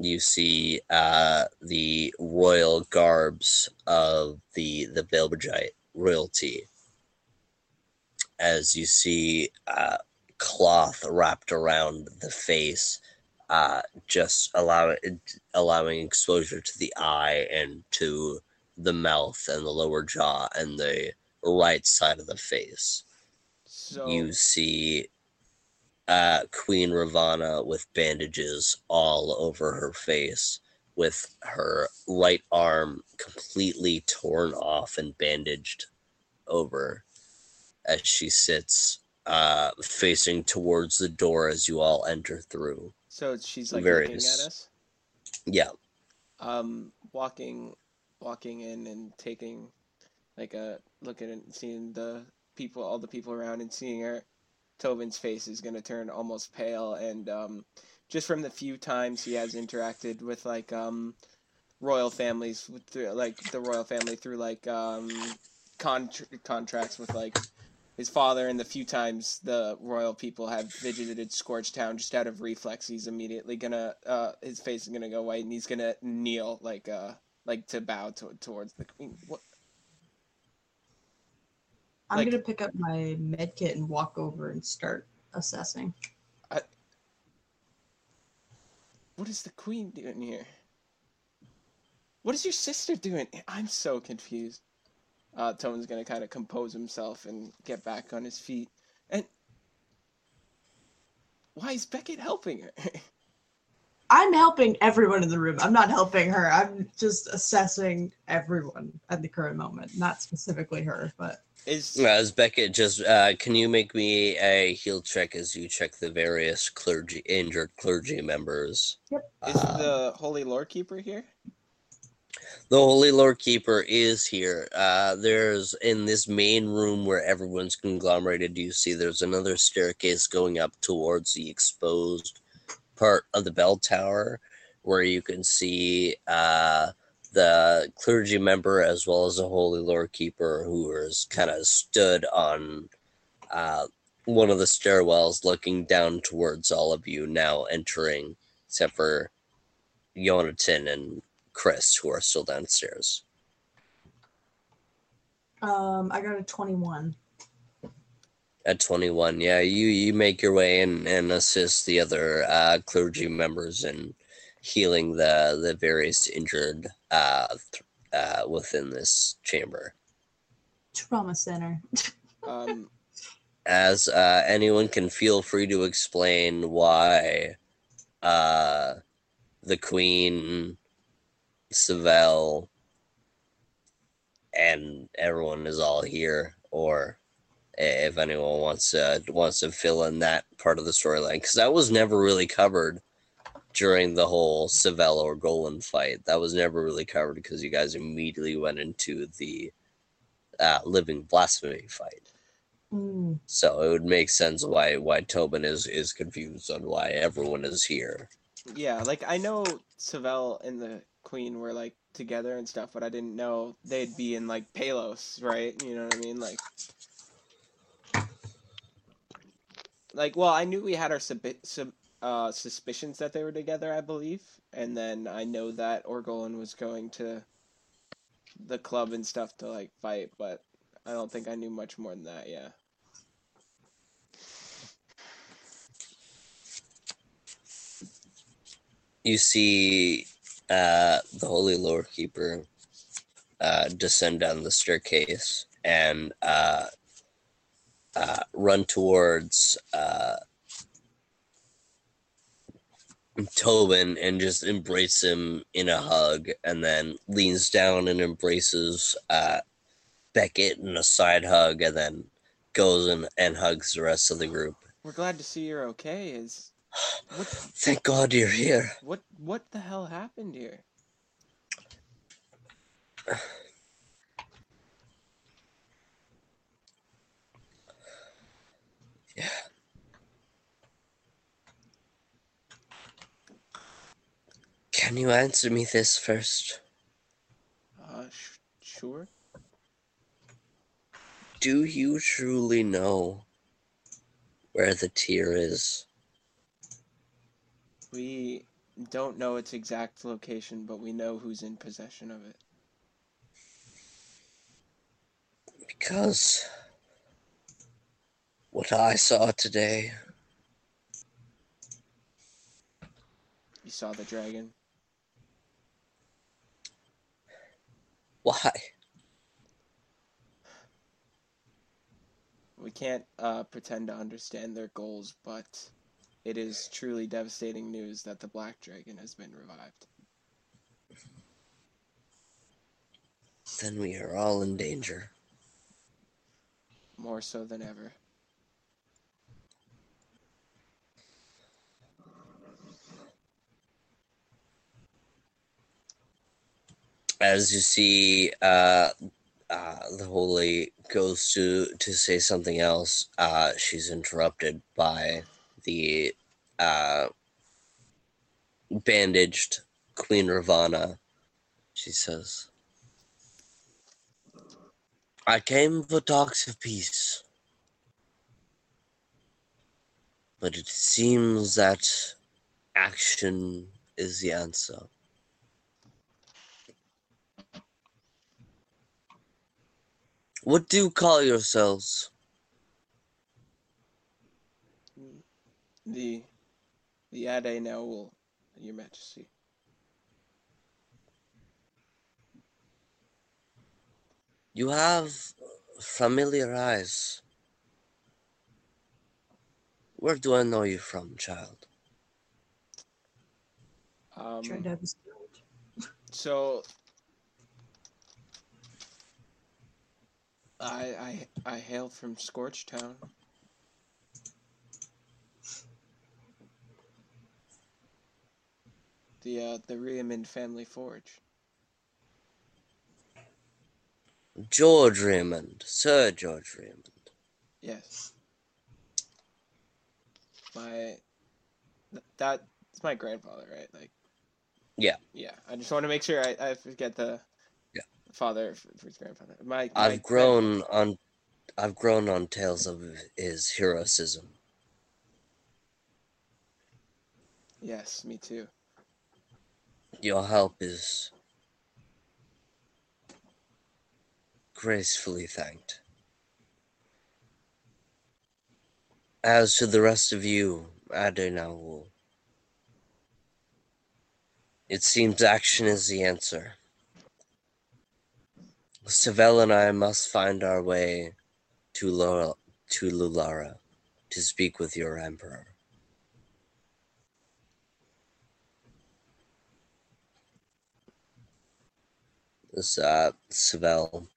You see uh, the royal garbs of the the Belbajite royalty as you see uh, cloth wrapped around the face, uh, just allow allowing exposure to the eye and to the mouth and the lower jaw and the right side of the face. So You see uh, Queen Ravana with bandages all over her face, with her right arm completely torn off and bandaged over as she sits uh, facing towards the door as you all enter through. so she's like various- looking at us. Yeah, Um, walking, walking in and taking like a look at it, and seeing the people, all the people around, and seeing her. Tobin's face is gonna turn almost pale, and um, just from the few times he has interacted with like um, royal families, like the royal family through like um, contr contracts with like his father, and the few times the royal people have visited Scorch Town, just out of reflex, he's immediately gonna uh, his face is gonna go white, and he's gonna kneel like uh like to bow to, towards the queen. What? I'm like- gonna pick up my med kit and walk over and start assessing. What is the queen doing here? What is your sister doing? I'm so confused. Uh, Tone's gonna kind of compose himself and get back on his feet. And why is Beckett helping her? I'm helping everyone in the room. I'm not helping her. I'm just assessing everyone at the current moment, not specifically her, but is as Beckett just uh, can you make me a heal check as you check the various clergy injured clergy members? Yep. is Uh, the holy Lord keeper here? The Holy Lord Keeper is here. Uh, there's in this main room where everyone's conglomerated. You see, there's another staircase going up towards the exposed part of the bell tower, where you can see uh, the clergy member as well as the Holy Lord Keeper, who is kind of stood on uh, one of the stairwells, looking down towards all of you now entering, except for Jonathan and Chris, who are still downstairs. um, I got a 21. At 21, yeah, you you make your way in and assist the other uh, clergy members in healing the the various injured uh, th- uh, within this chamber. Trauma center. Um, As uh, anyone can feel free to explain why uh, the Queen, Savell, and everyone is all here, or if anyone wants to wants to fill in that part of the storyline, because that was never really covered during the whole Savell Orgolan fight. That was never really covered because you guys immediately went into the uh, living blasphemy fight. Mm, So it would make sense why why Tobin is is confused on why everyone is here. Yeah, like I know Savell and the Queen were like together and stuff, but I didn't know they'd be in like Pelos, right? You know what I mean? Like, like well, I knew we had our sub, sub uh, suspicions that they were together, I believe, and then I know that Orgolan was going to the club and stuff to like fight, but I don't think I knew much more than that. Yeah. You see uh, the Holy Lord Keeper uh, descend down the staircase and uh, uh, run towards uh, Tobin and just embrace him in a hug, and then leans down and embraces uh, Beckett in a side hug, and then goes and, and hugs the rest of the group. We're glad to see you're okay. Is what Thank God you're here. what what the hell happened here? Can you answer me this first? Uh, sh- sure. Do you truly know where the tear is? We don't know its exact location, but we know who's in possession of it. Because what I saw today, You saw the dragon. Why? We can't uh, pretend to understand their goals, but it is truly devastating news that the Black Dragon has been revived. Then we are all in danger. More so than ever. As you see, uh, uh, the holy goes to to say something else. Uh, she's interrupted by the uh, bandaged Queen Ravana. She says, "I came for talks of peace, but it seems that action is the answer." What do you call yourselves? The the Ade Naul, Your Majesty. You have familiar eyes. Where do I know you from, child? Um, to have a. So I I I hail from Scorch Town. The uh the Riamond family forge. George Raymond, Sir George Raymond. Yes. My th- that's my grandfather, right? Like Yeah. Yeah. I just want to make sure I, I forget the. Father for, his grandfather. My, my I've grown on, I've grown on tales of his heroism. Yes, me too. Your help is gracefully thanked. As to the rest of you, Adenawul, it seems action is the answer. Savell and I must find our way to to Lulara to speak with your emperor. This uh, Savell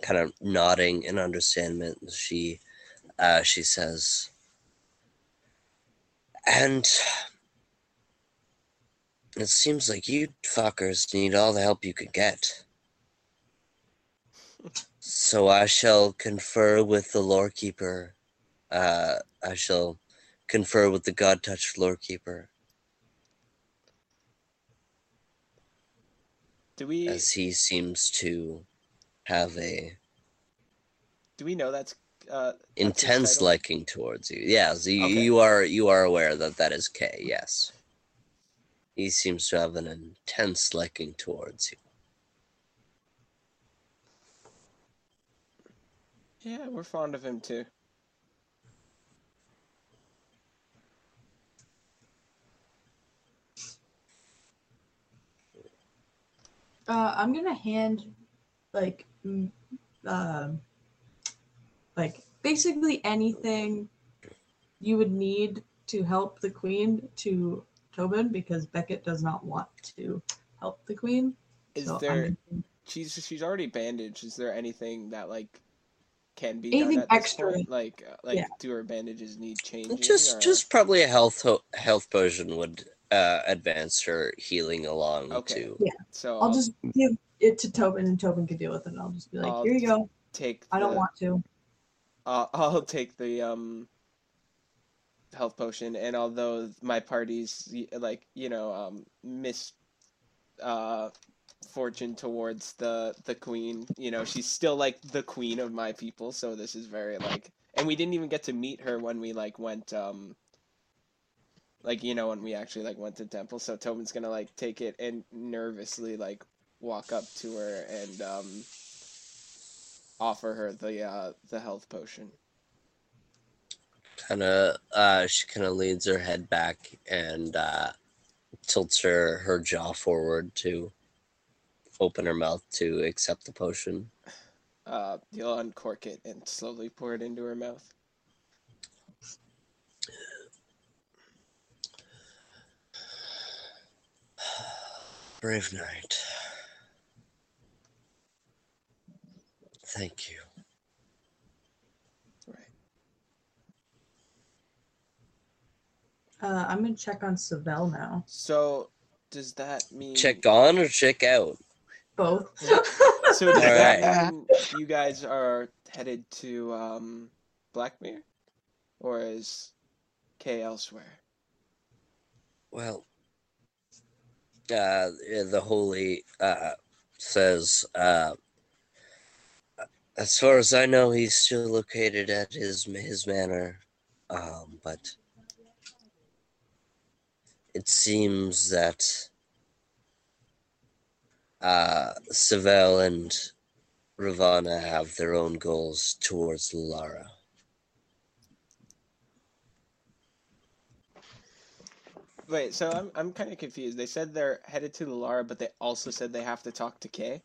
kind of nodding in understanding. She uh, she says, and it seems like you fuckers need all the help you could get. So I shall confer with the lorekeeper. Uh, I shall confer with the god touched lorekeeper Do we as he seems to have a do we know that's uh intense liking towards you. Yes, you, Okay. you are you are aware that that is K. Yes, he seems to have an intense liking towards you. Yeah, we're fond of him too. Uh, I'm gonna hand, like, um, like basically anything you would need to help the queen to Tobin because Beckett does not want to help the queen. Is so there she's she's already bandaged. Is there anything that like can be Anything done at this extra. point? Like uh, like Yeah. do her bandages need changing? Just or- just probably a health ho- health potion would uh, advance her healing along Okay. to. so I'll just give it to Tobin and Tobin can deal with it. And I'll just be like, I'll here you go. take. I don't the- want to. Uh, I'll take the um health potion, and although my party's like you know um miss uh fortune towards the the queen, you know she's still like the queen of my people. So this is very like, and we didn't even get to meet her when we like went um like you know when we actually like went to temple. So Tobin's gonna like take it and nervously like walk up to her and um offer her the uh the health potion. Kind of, uh, she kind of leans her head back and uh, tilts her her jaw forward to open her mouth to accept the potion. Uh, you'll uncork it and slowly pour it into her mouth. Brave knight. Thank you. Right. Uh, I'm gonna check on Savell now. So, does that mean Check on or check out? Both. So does that Alright. you guys are headed to um, Blackmere, or is Kay elsewhere? Well, uh, the holy uh, says, uh, as far as I know, he's still located at his his manor, um, but it seems that uh, Savell and Ravana have their own goals towards Lara. Wait, so I'm I'm kind of confused. They said they're headed to Lara, but they also said they have to talk to Kay.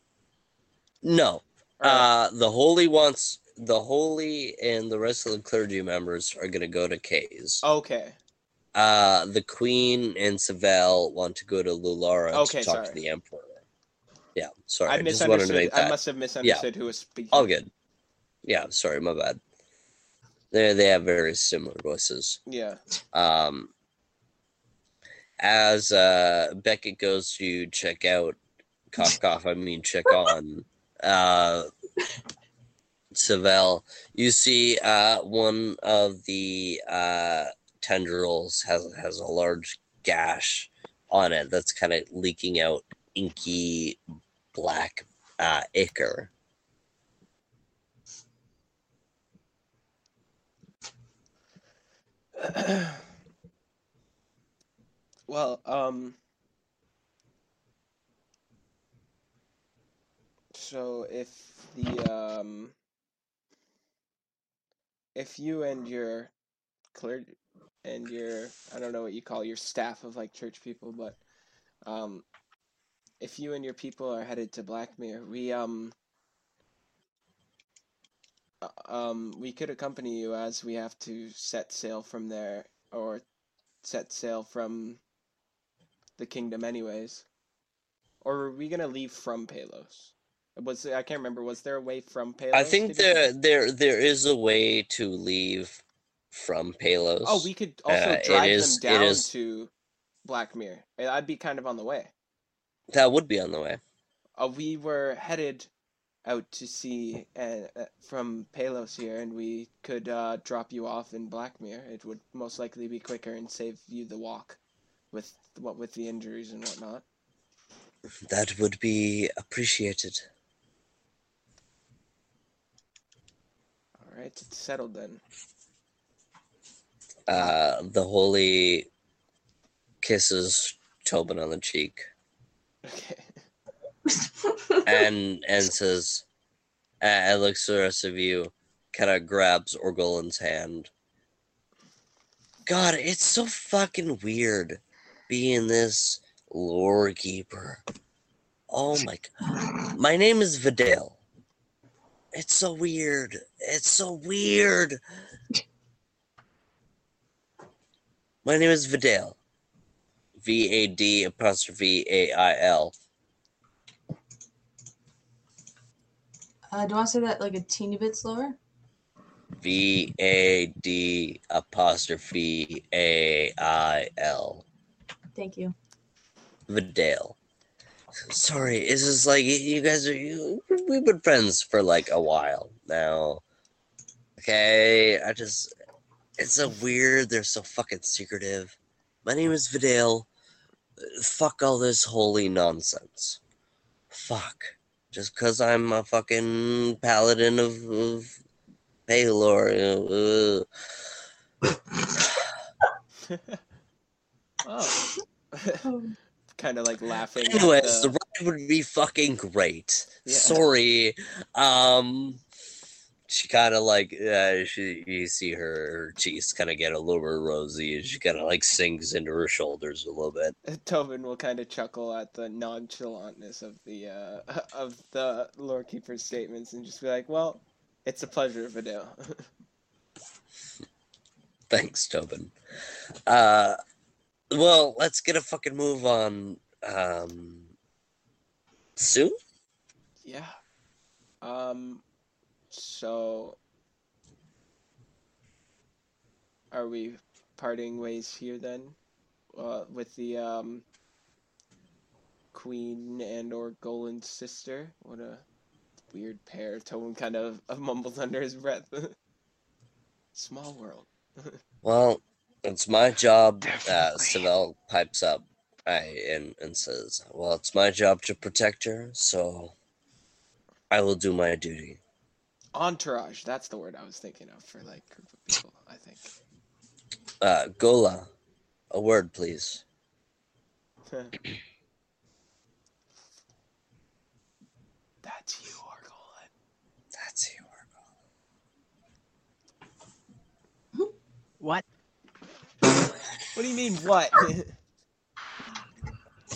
No, Uh, the holy wants the holy and the rest of the clergy members are gonna go to K's. okay, Uh, the queen and Savell want to go to Lulara Okay, to talk sorry. to the emperor. Yeah, sorry. I I, just wanted to misunderstood. I must have misunderstood who was speaking. all good. Yeah, sorry, my bad. They they have very similar voices. Yeah. Um, as uh, Beckett goes to check out, cough cough, I mean check on uh, Savell, you see uh, one of the uh, tendrils has has a large gash on it that's kind of leaking out inky black uh, ichor. well, um. So if the um. If you and your clergy and your I don't know what you call your staff of like church people, but um, if you and your people are headed to Blackmere, we um. uh, Um, we could accompany you as we have to set sail from there, or set sail from the kingdom anyways or were we gonna leave from Pelos was i can't remember was there a way from Pelos I think there there there is a way to leave from Pelos. oh we could also Uh, drive is- them down is- to blackmere i'd be kind of on the way that would be on the way. uh, we were headed out to sea uh, uh, from Pelos here, and we could uh, drop you off in Blackmere. It would most likely be quicker and save you the walk, with what with the injuries and whatnot. That would be appreciated. All right, it's settled then. Uh, the holy kisses Tobin on the cheek Okay. and and says, uh, and looks to the rest of you, kind of grabs Orgolan's hand. God, it's so fucking weird being this lore keeper. Oh my god. My name is Vidal. It's so weird. It's so weird. My name is Vidal. V A D apostrophe A I L. Uh, do you want to say that like a teeny bit slower? V A D apostrophe A I L. Thank you. Vidal. Sorry, it's just like you guys are. You, we've been friends for like a while now. Okay, I just. It's so weird. They're so fucking secretive. My name is Vidal. Fuck all this holy nonsense. Fuck. Just because I'm a fucking paladin of, of Pelor. Uh, oh. kind of like laughing. Anyways, the the- ride would be fucking great. Yeah. Sorry. Um she kind of like uh, she you see her, her cheeks kind of get a little bit rosy and she kind of like sinks into her shoulders a little bit. Tobin will kind of chuckle at the nonchalantness of the uh, of the lore keeper's statements and just be like, "Well, it's a pleasure, Vidal." Thanks, Tobin. Uh well, let's get a fucking move on um soon. yeah. Um. So, are we parting ways here then, uh, with the um. Queen and or Golan's sister? What a weird pair. Tobin kind of mumbles under his breath. Small world. Well, it's my job. Uh, Definitely. Savell pipes up I, and, and says, Well, it's my job to protect her, so I will do my duty. Entourage. That's the word I was thinking of for like group of people. I think. Uh, Gola, a word, please. That's you, Orgolan. That's you. What? What do you mean, what?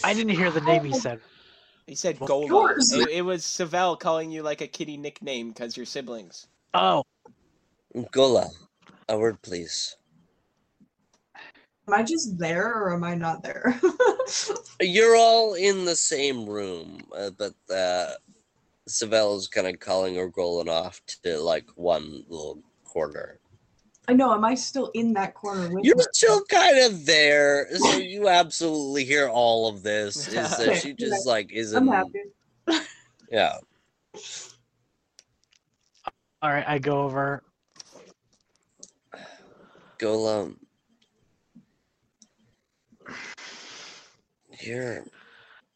I didn't hear the name he said. He said Well, Golan. yours. It, it was Savell calling you like a kitty nickname because you're siblings. Oh, Gola, a word, please. Am I just there or am I not there? You're all in the same room, uh, but uh, Savell is kind of calling Orgolan off to like one little corner. I know. Am I still in that corner with You're her? still kind of there, so you absolutely hear all of this. Is that she just like isn't? I'm happy. Yeah. all right. I go over. Golem. You're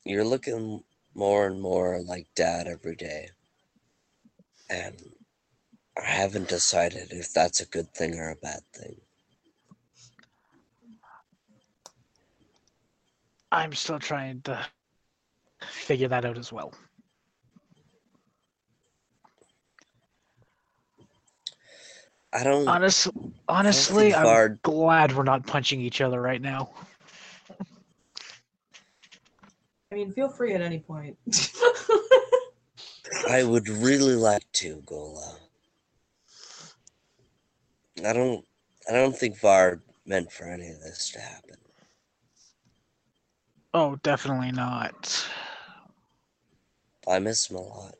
you're looking more and more like dad every day. And I haven't decided if that's a good thing or a bad thing. I'm still trying to figure that out as well. I don't Honest, I don't honestly, think I'm Vard- glad we're not punching each other right now. I mean, feel free at any point. I would really like to, Gola. I don't I don't think VAR meant for any of this to happen. Oh, definitely not. I miss him a lot.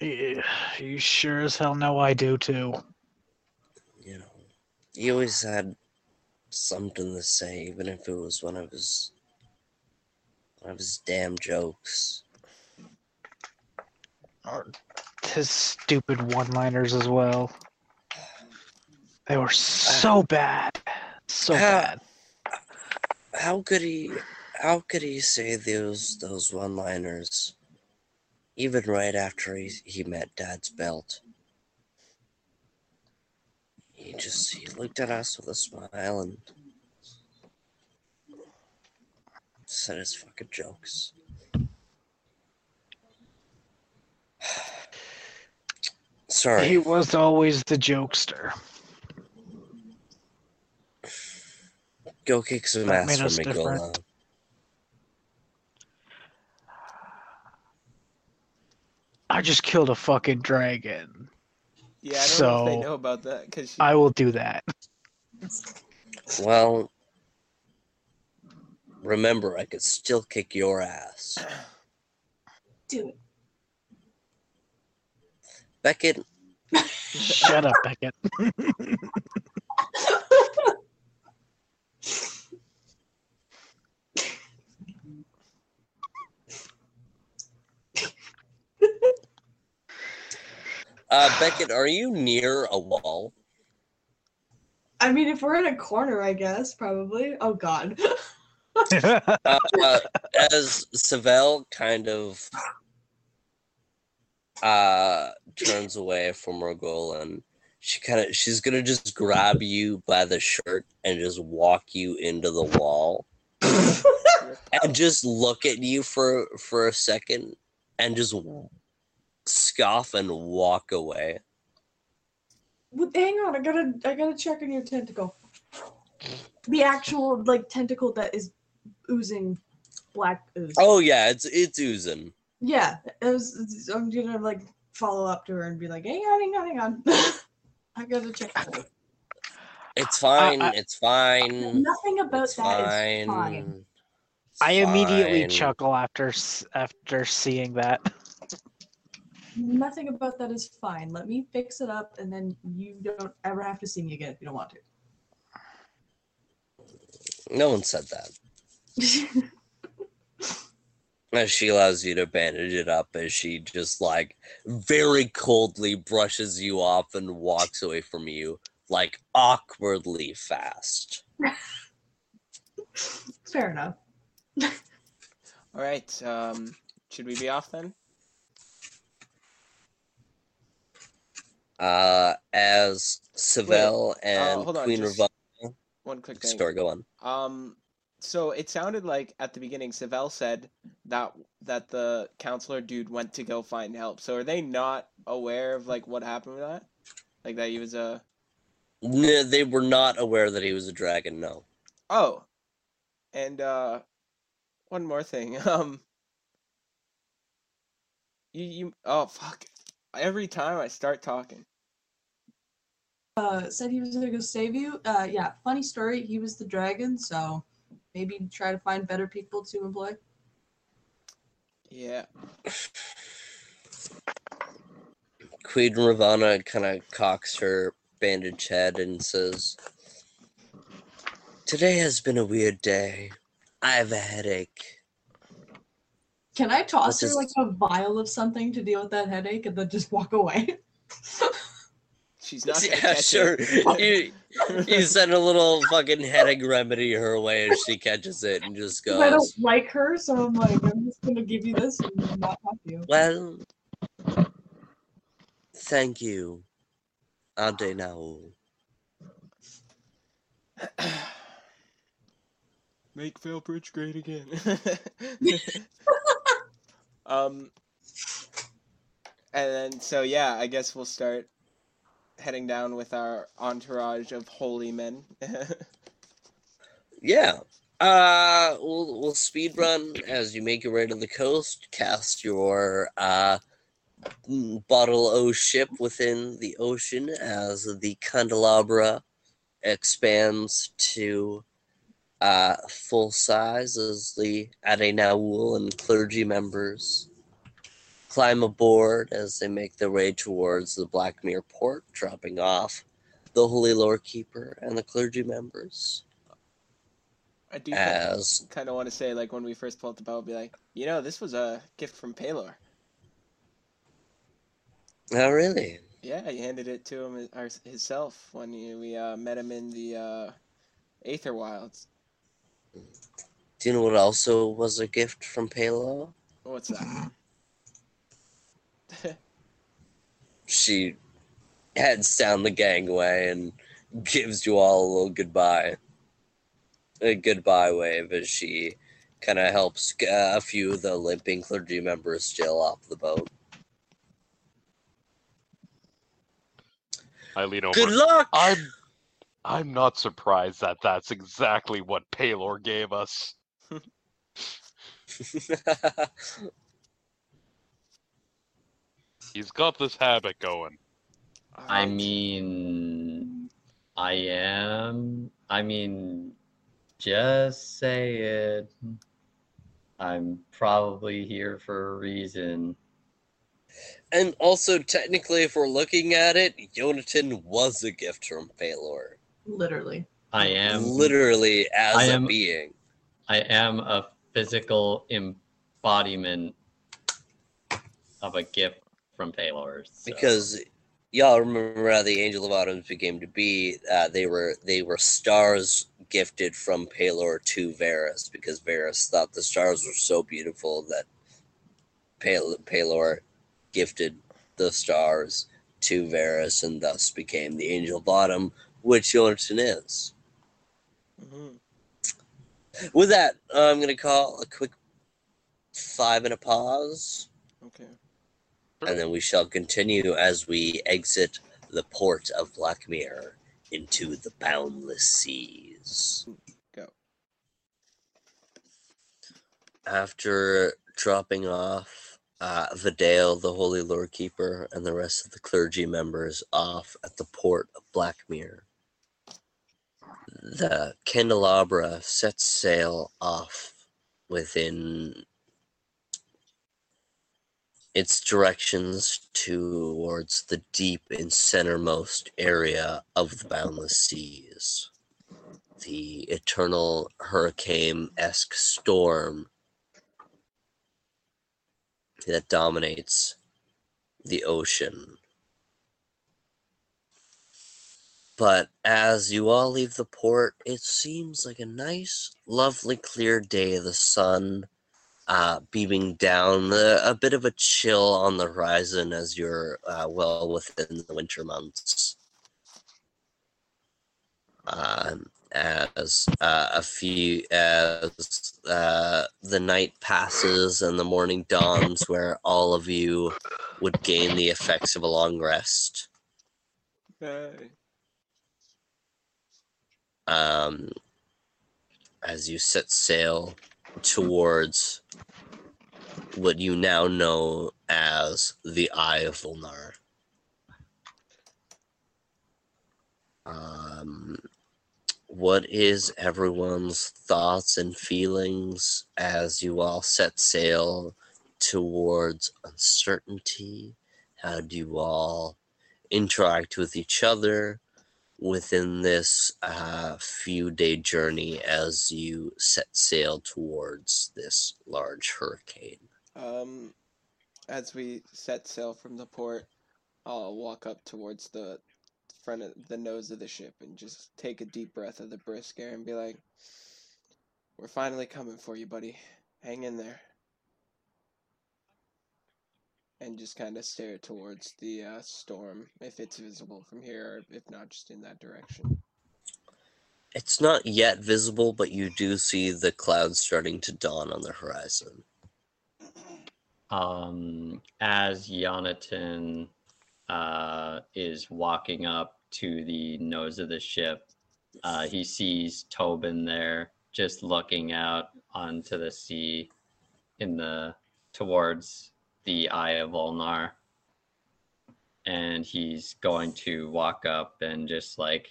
Yeah, You sure as hell know I do too. you know, he always had something to say, even if it was when I was One of his damn jokes. His stupid one-liners as well. They were so bad, so Ah. bad. How could he? How could he say those those one-liners? Even right after he he met Dad's belt. He just he looked at us with a smile and said his fucking jokes. Sorry. He was always the jokester. Go kick some That ass for me, different. Gola. I just killed a fucking dragon. Yeah, I don't know if they know about that because I will do that. Well, remember, I could still kick your ass. Do it. Beckett, Shut up, Beckett. uh, Beckett, are you near a wall? I mean, if we're in a corner, I guess probably. Oh God. Uh, uh, as Savell kind of uh turns away from her goal and she kind of she's gonna just grab you by the shirt and just walk you into the wall and just look at you for for a second and just scoff and walk away. Well, hang on, I gotta, I gotta check on your tentacle. The actual like tentacle that is oozing black ooze. Oh yeah, it's it's oozing. Yeah, it was, I'm gonna like follow up to her and be like, hang on, hang on, hang on. I gotta check. It's uh, fine. I- it's fine. Nothing about It's that is fine. fine. It's I immediately fine. chuckle after after seeing that. Nothing about that is fine. Let me fix it up, and then you don't ever have to see me again if you don't want to. No one said that. to. As she allows you to bandage it up as she just like very coldly brushes you off and walks away from you like awkwardly fast. Fair enough. All right. Um, should we be off then? Uh as Savell and uh, hold on, Queen just- Ravana One quick thing. story go on. Um, so it sounded like at the beginning, Savell said that that the counselor dude went to go find help. So are they not aware of like what happened with that? Like that he was a No, they were not aware that he was a dragon, no. oh, and uh, one more thing. Um, you you oh fuck! Every time I start talking, Uh, said he was gonna go save you. Uh, yeah, funny story. He was the dragon, so maybe try to find better people to employ. yeah. Queen Ravana kind of cocks her bandaged head and says, Today has been a weird day. I have a headache. Can I toss This her is- like a vial of something to deal with that headache and then just walk away? She's not. Gonna Yeah, catch sure. it. You, you send a little fucking headache remedy her way and she catches it and just goes. I don't like her, so I'm like, I'm just gonna give you this and not have you. Well, thank you, Ade Naul. Make Failbridge great again. um, and then so yeah, I guess we'll start heading down with our entourage of holy men. Yeah. Uh, we'll, we'll speed run as you make your way to the coast. Cast your uh, bottle O ship within the ocean as the candelabra expands to uh, full size as the Adenaul and clergy members climb aboard as they make their way towards the Blackmere port, dropping off the Holy Lord Keeper and the clergy members. I do as kind of want to say, like, when we first pulled the bow, be like, you know, this was a gift from Pelor. oh really Yeah, he handed it to him himself when he, we uh, met him in the uh, Aether Wilds. do you know what also was a gift from Pelor? What's that? She heads down the gangway and gives you all a little goodbye. A goodbye wave as she kind of helps uh, a few of the limping clergy members jail off the boat. I lean over. Good luck! I'm I'm not surprised that that's exactly what Pelor gave us. He's got this habit going. I mean, I am. I mean, just say it. I'm probably here for a reason. and also, technically, if we're looking at it, Yonatan was a gift from Pelor. Literally. I am. Literally, as I a am- being. I am a physical embodiment of a gift from Pelor. so- because y'all remember how the Angel of Autumn became to be. Uh, they were they were stars gifted from Pelor to Varus because Varus thought the stars were so beautiful that Pal- Pelor gifted the stars to Varus and thus became the Angel of Autumn, which Yonatan is. Mhm. With that, I'm going to call a quick five and a pause. Okay. And then we shall continue as we exit the port of Blackmere into the boundless seas. Go. After dropping off uh, Vidale, the Holy Lord Keeper, and the rest of the clergy members off at the port of Blackmere, the candelabra sets sail off within its directions towards the deep and centermost area of the boundless seas. The eternal hurricane esque storm that dominates the ocean. But as you all leave the port, it seems like a nice, lovely, clear day. The sun uh, beaming down, uh, a bit of a chill on the horizon as you're uh, well within the winter months. Um, as uh, a few, as uh, the night passes and the morning dawns, where all of you would gain the effects of a long rest. Hey. um, as you set sail towards what you now know as the Eye of Volnar. Um, what is everyone's thoughts and feelings as you all set sail towards uncertainty? How do you all interact with each other? within this uh, few day journey as you set sail towards this large hurricane. Um, as we set sail from the port, I'll walk up towards the front of the nose of the ship and just take a deep breath of the brisk air and be like, "We're finally coming for you, buddy. Hang in there." And just kind of stare towards the uh, storm if it's visible from here, or if not, just in that direction. It's not yet visible, but you do see the clouds starting to dawn on the horizon. Um, as Yonatan uh, is walking up to the nose of the ship, uh, he sees Tobin there, just looking out onto the sea, in the towards the Eye of Volnar, and he's going to walk up and just like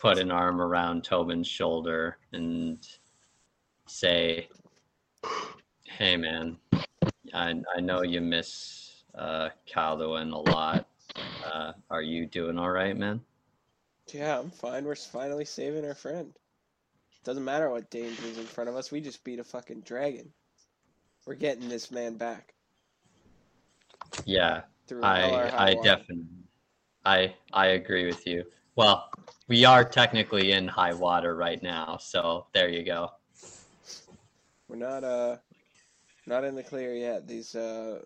put an arm around Tobin's shoulder and say, "Hey, man." I I know you miss uh, a lot. Uh, are you doing all right, man? Yeah, I'm fine. We're finally saving our friend. Doesn't matter what danger is in front of us. We just beat a fucking dragon. We're getting this man back Yeah, through I I water. definitely I I agree with you. Well, we are technically in high water right now, so there you go. We're not uh not in the clear yet. These uh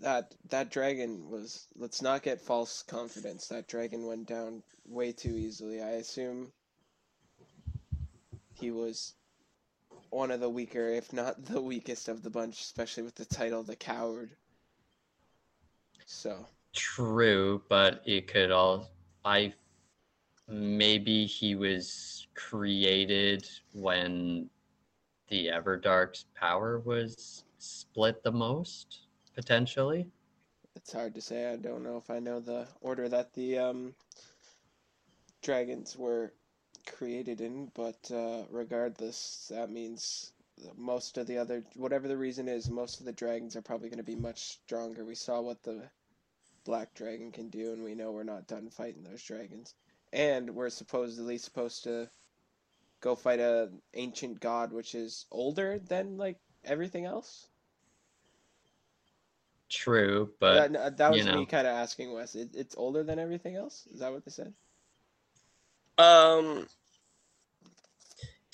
that that dragon was let's not get false confidence. That dragon went down way too easily. I assume he was one of the weaker, if not the weakest of the bunch, especially with the title the coward. So True, but it could all I maybe he was created when the Everdark's power was split the most, potentially. It's hard to say. I don't know if I know the order that the um, dragons were created in, but uh, regardless, that means most of the other, whatever the reason is, most of the dragons are probably going to be much stronger. We saw what the black dragon can do, and we know we're not done fighting those dragons. And we're supposedly supposed to go fight a ancient god, which is older than like everything else. True, but that, that was you know. me kind of asking Wes. It, it's older than everything else. Is that what they said? Um,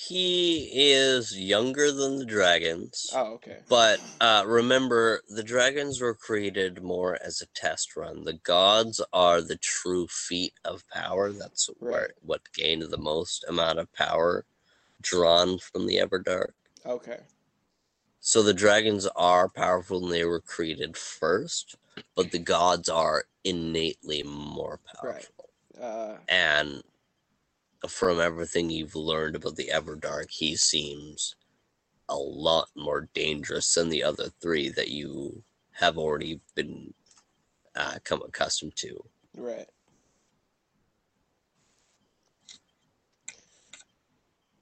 he is younger than the dragons, Oh, okay. but uh, remember, the dragons were created more as a test run. The gods are the true feat of power. That's where what gained the most amount of power drawn from the Everdark. Okay. So the dragons are powerful and they were created first, but the gods are innately more Right. powerful. Uh, And from everything you've learned about the Everdark, he seems a lot more dangerous than the other three that you have already been uh, come accustomed to. right.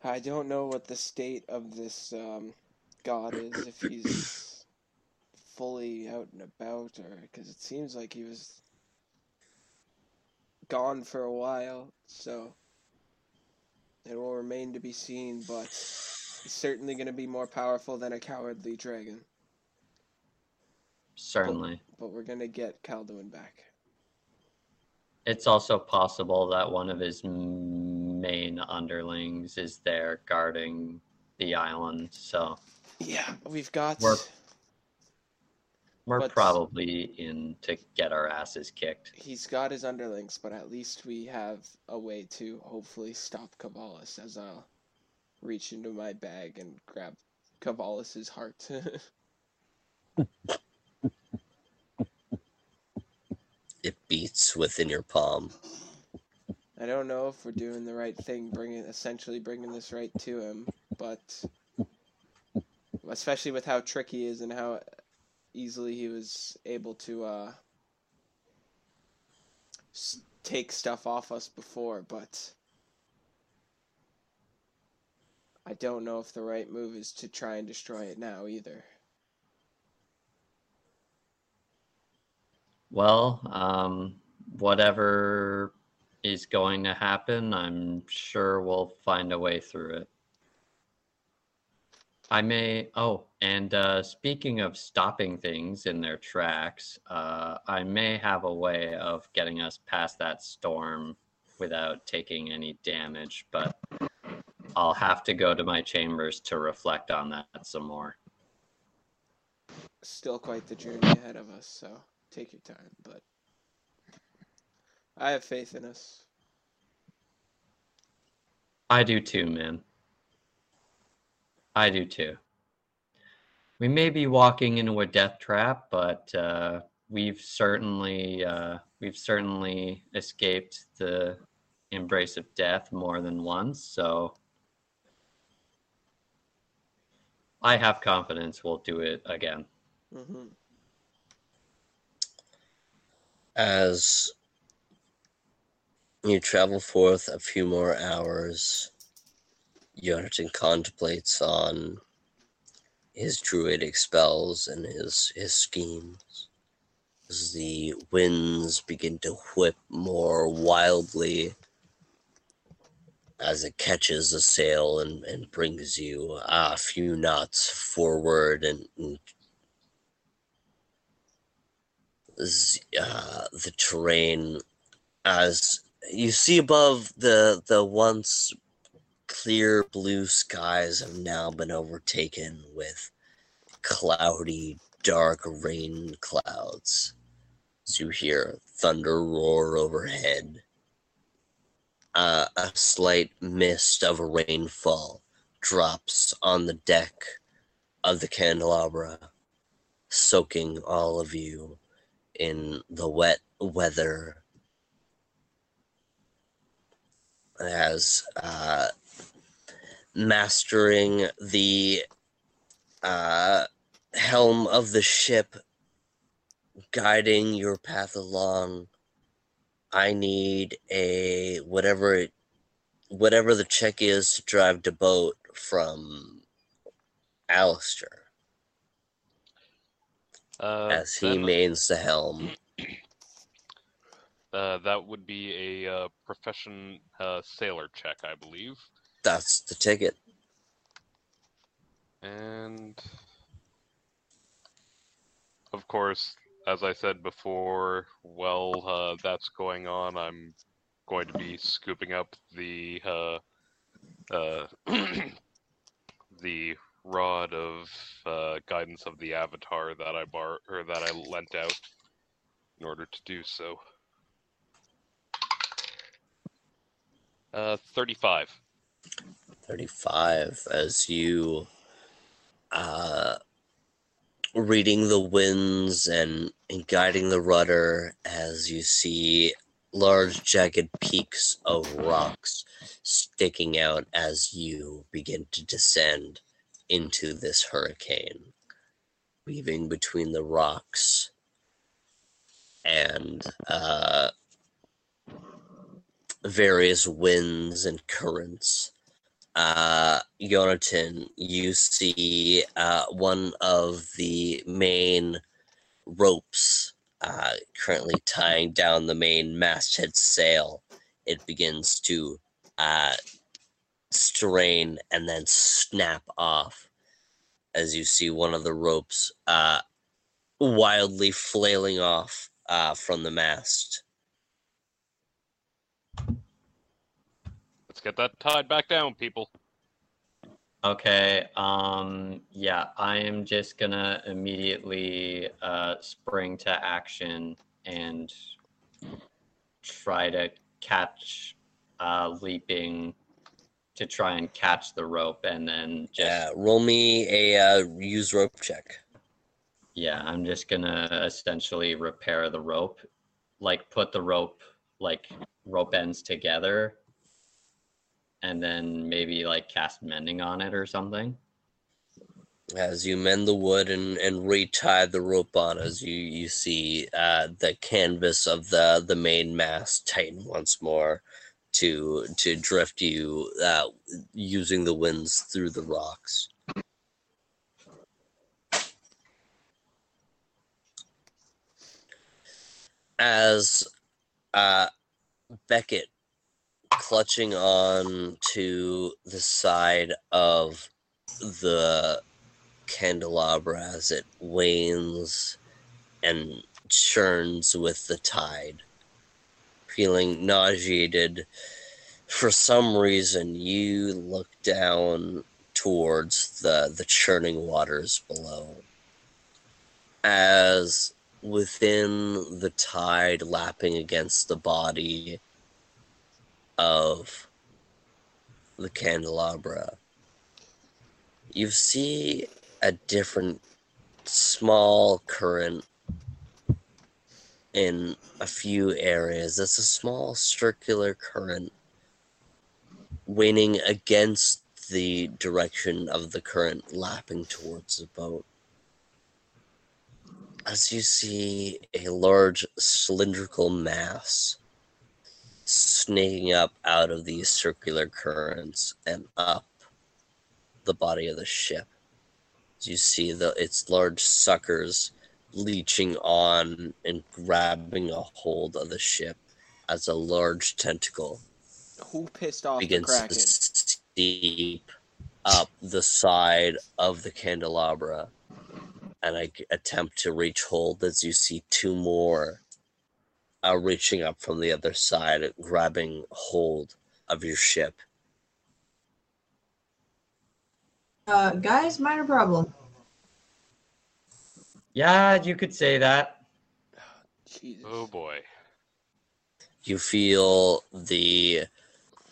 I don't know what the state of this um, god is. If he's fully out and about, or because it seems like he was gone for a while. So it will remain to be seen. But he's certainly going to be more powerful than a cowardly dragon. certainly. But we're going to get Calduin back. It's also possible that one of his main underlings is there guarding the island, so Yeah, we've got. We're- we're But- probably in to get our asses kicked. He's got his underlings, but at least we have a way to hopefully stop Cavalis as I'll reach into my bag and grab Cavalis's heart. It beats within your palm. I don't know if we're doing the right thing, bringing essentially bringing this right to him, but especially with how tricky he is and how easily he was able to uh, take stuff off us before, but I don't know if the right move is to try and destroy it now either. Well, um, whatever is going to happen, I'm sure we'll find a way through it. I may. Oh, and uh, speaking of stopping things in their tracks, uh, I may have a way of getting us past that storm without taking any damage, but I'll have to go to my chambers to reflect on that some more. Still quite the journey ahead of us, so take your time, but I have faith in us. I do too, man. I do too. We may be walking into a death trap, but uh, we've certainly uh, we've certainly escaped the embrace of death more than once. So I have confidence we'll do it again. hmm As you travel forth a few more hours, Yonatan contemplates on his druidic spells and his, his schemes. As the winds begin to whip more wildly, as it catches the sail and, and brings you a few knots forward and, and uh, the terrain as you see above the the once clear blue skies have now been overtaken with cloudy dark rain clouds. As you hear thunder roar overhead uh, a slight mist of rainfall drops on the deck of the candelabra soaking all of you in the wet weather. As uh, mastering the uh, helm of the ship, guiding your path along. I need a whatever it, whatever the check is to drive the boat from Alistair Uh, as he mains the helm. Uh, that would be a uh, profession uh, sailor check, I believe. That's the ticket. And of course, as I said before, while uh, that's going on, I'm going to be scooping up the uh, uh, the rod of uh, guidance of the avatar that I bar or that I lent out in order to do so. Uh, thirty-five. 35 as you uh reading the winds and, and guiding the rudder as you see large jagged peaks of rocks sticking out as you begin to descend into this hurricane weaving between the rocks and uh various winds and currents uh, Yonatan, you see uh, one of the main ropes uh, currently tying down the main masthead sail. It begins to uh, strain and then snap off as you see one of the ropes uh, wildly flailing off uh, from the mast. Let's get that tied back down, people. Okay, um, yeah, I am just gonna immediately uh, spring to action and try to catch uh, leaping to try and catch the rope and then just Yeah, roll me a uh, use rope check. Yeah, I'm just gonna essentially repair the rope, like put the rope, like rope ends together, and then maybe like cast mending on it or something. as you mend the wood and, and retie the rope on as you, you see uh, the canvas of the, the main mast tighten once more to to drift you uh, using the winds through the rocks. As uh, Beckett clutching on to the side of the candelabra as it wanes and churns with the tide. Feeling nauseated, for some reason, you look down towards the, the churning waters below. As within the tide lapping against the body of the candelabra, you see a different small current in a few areas. It's a small circular current waning against the direction of the current lapping towards the boat. As you see a large cylindrical mass snaking up out of these circular currents and up the body of the ship. As you see the its large suckers leeching on and grabbing a hold of the ship as a large tentacle Who pissed off the begins to steep up the side of the candelabra, and I attempt to reach hold as you see two more uh, reaching up from the other side, grabbing hold of your ship. Uh, guys, minor problem. Yeah, you could say that. Jesus. Oh boy. You feel the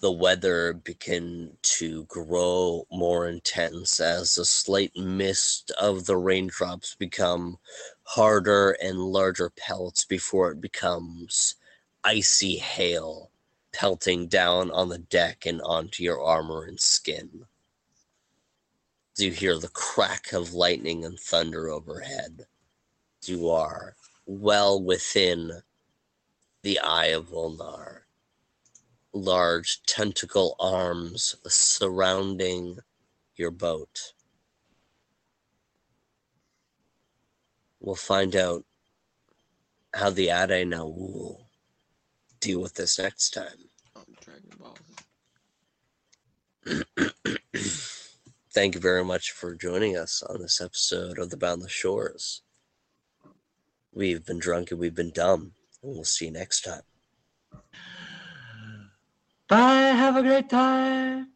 the weather begin to grow more intense as the slight mist of the raindrops become harder and larger pellets before it becomes icy hail pelting down on the deck and onto your armor and skin. Do you hear the crack of lightning and thunder overhead. You are well within the Eye of Volnar. Large tentacle arms surrounding your boat. We'll find out how the Ade now will deal with this next time. Oh, Dragon Ball. Thank you very much for joining us on this episode of The Boundless Shores. We've been drunk and we've been dumb, and we'll see you next time. Bye. Have a great time.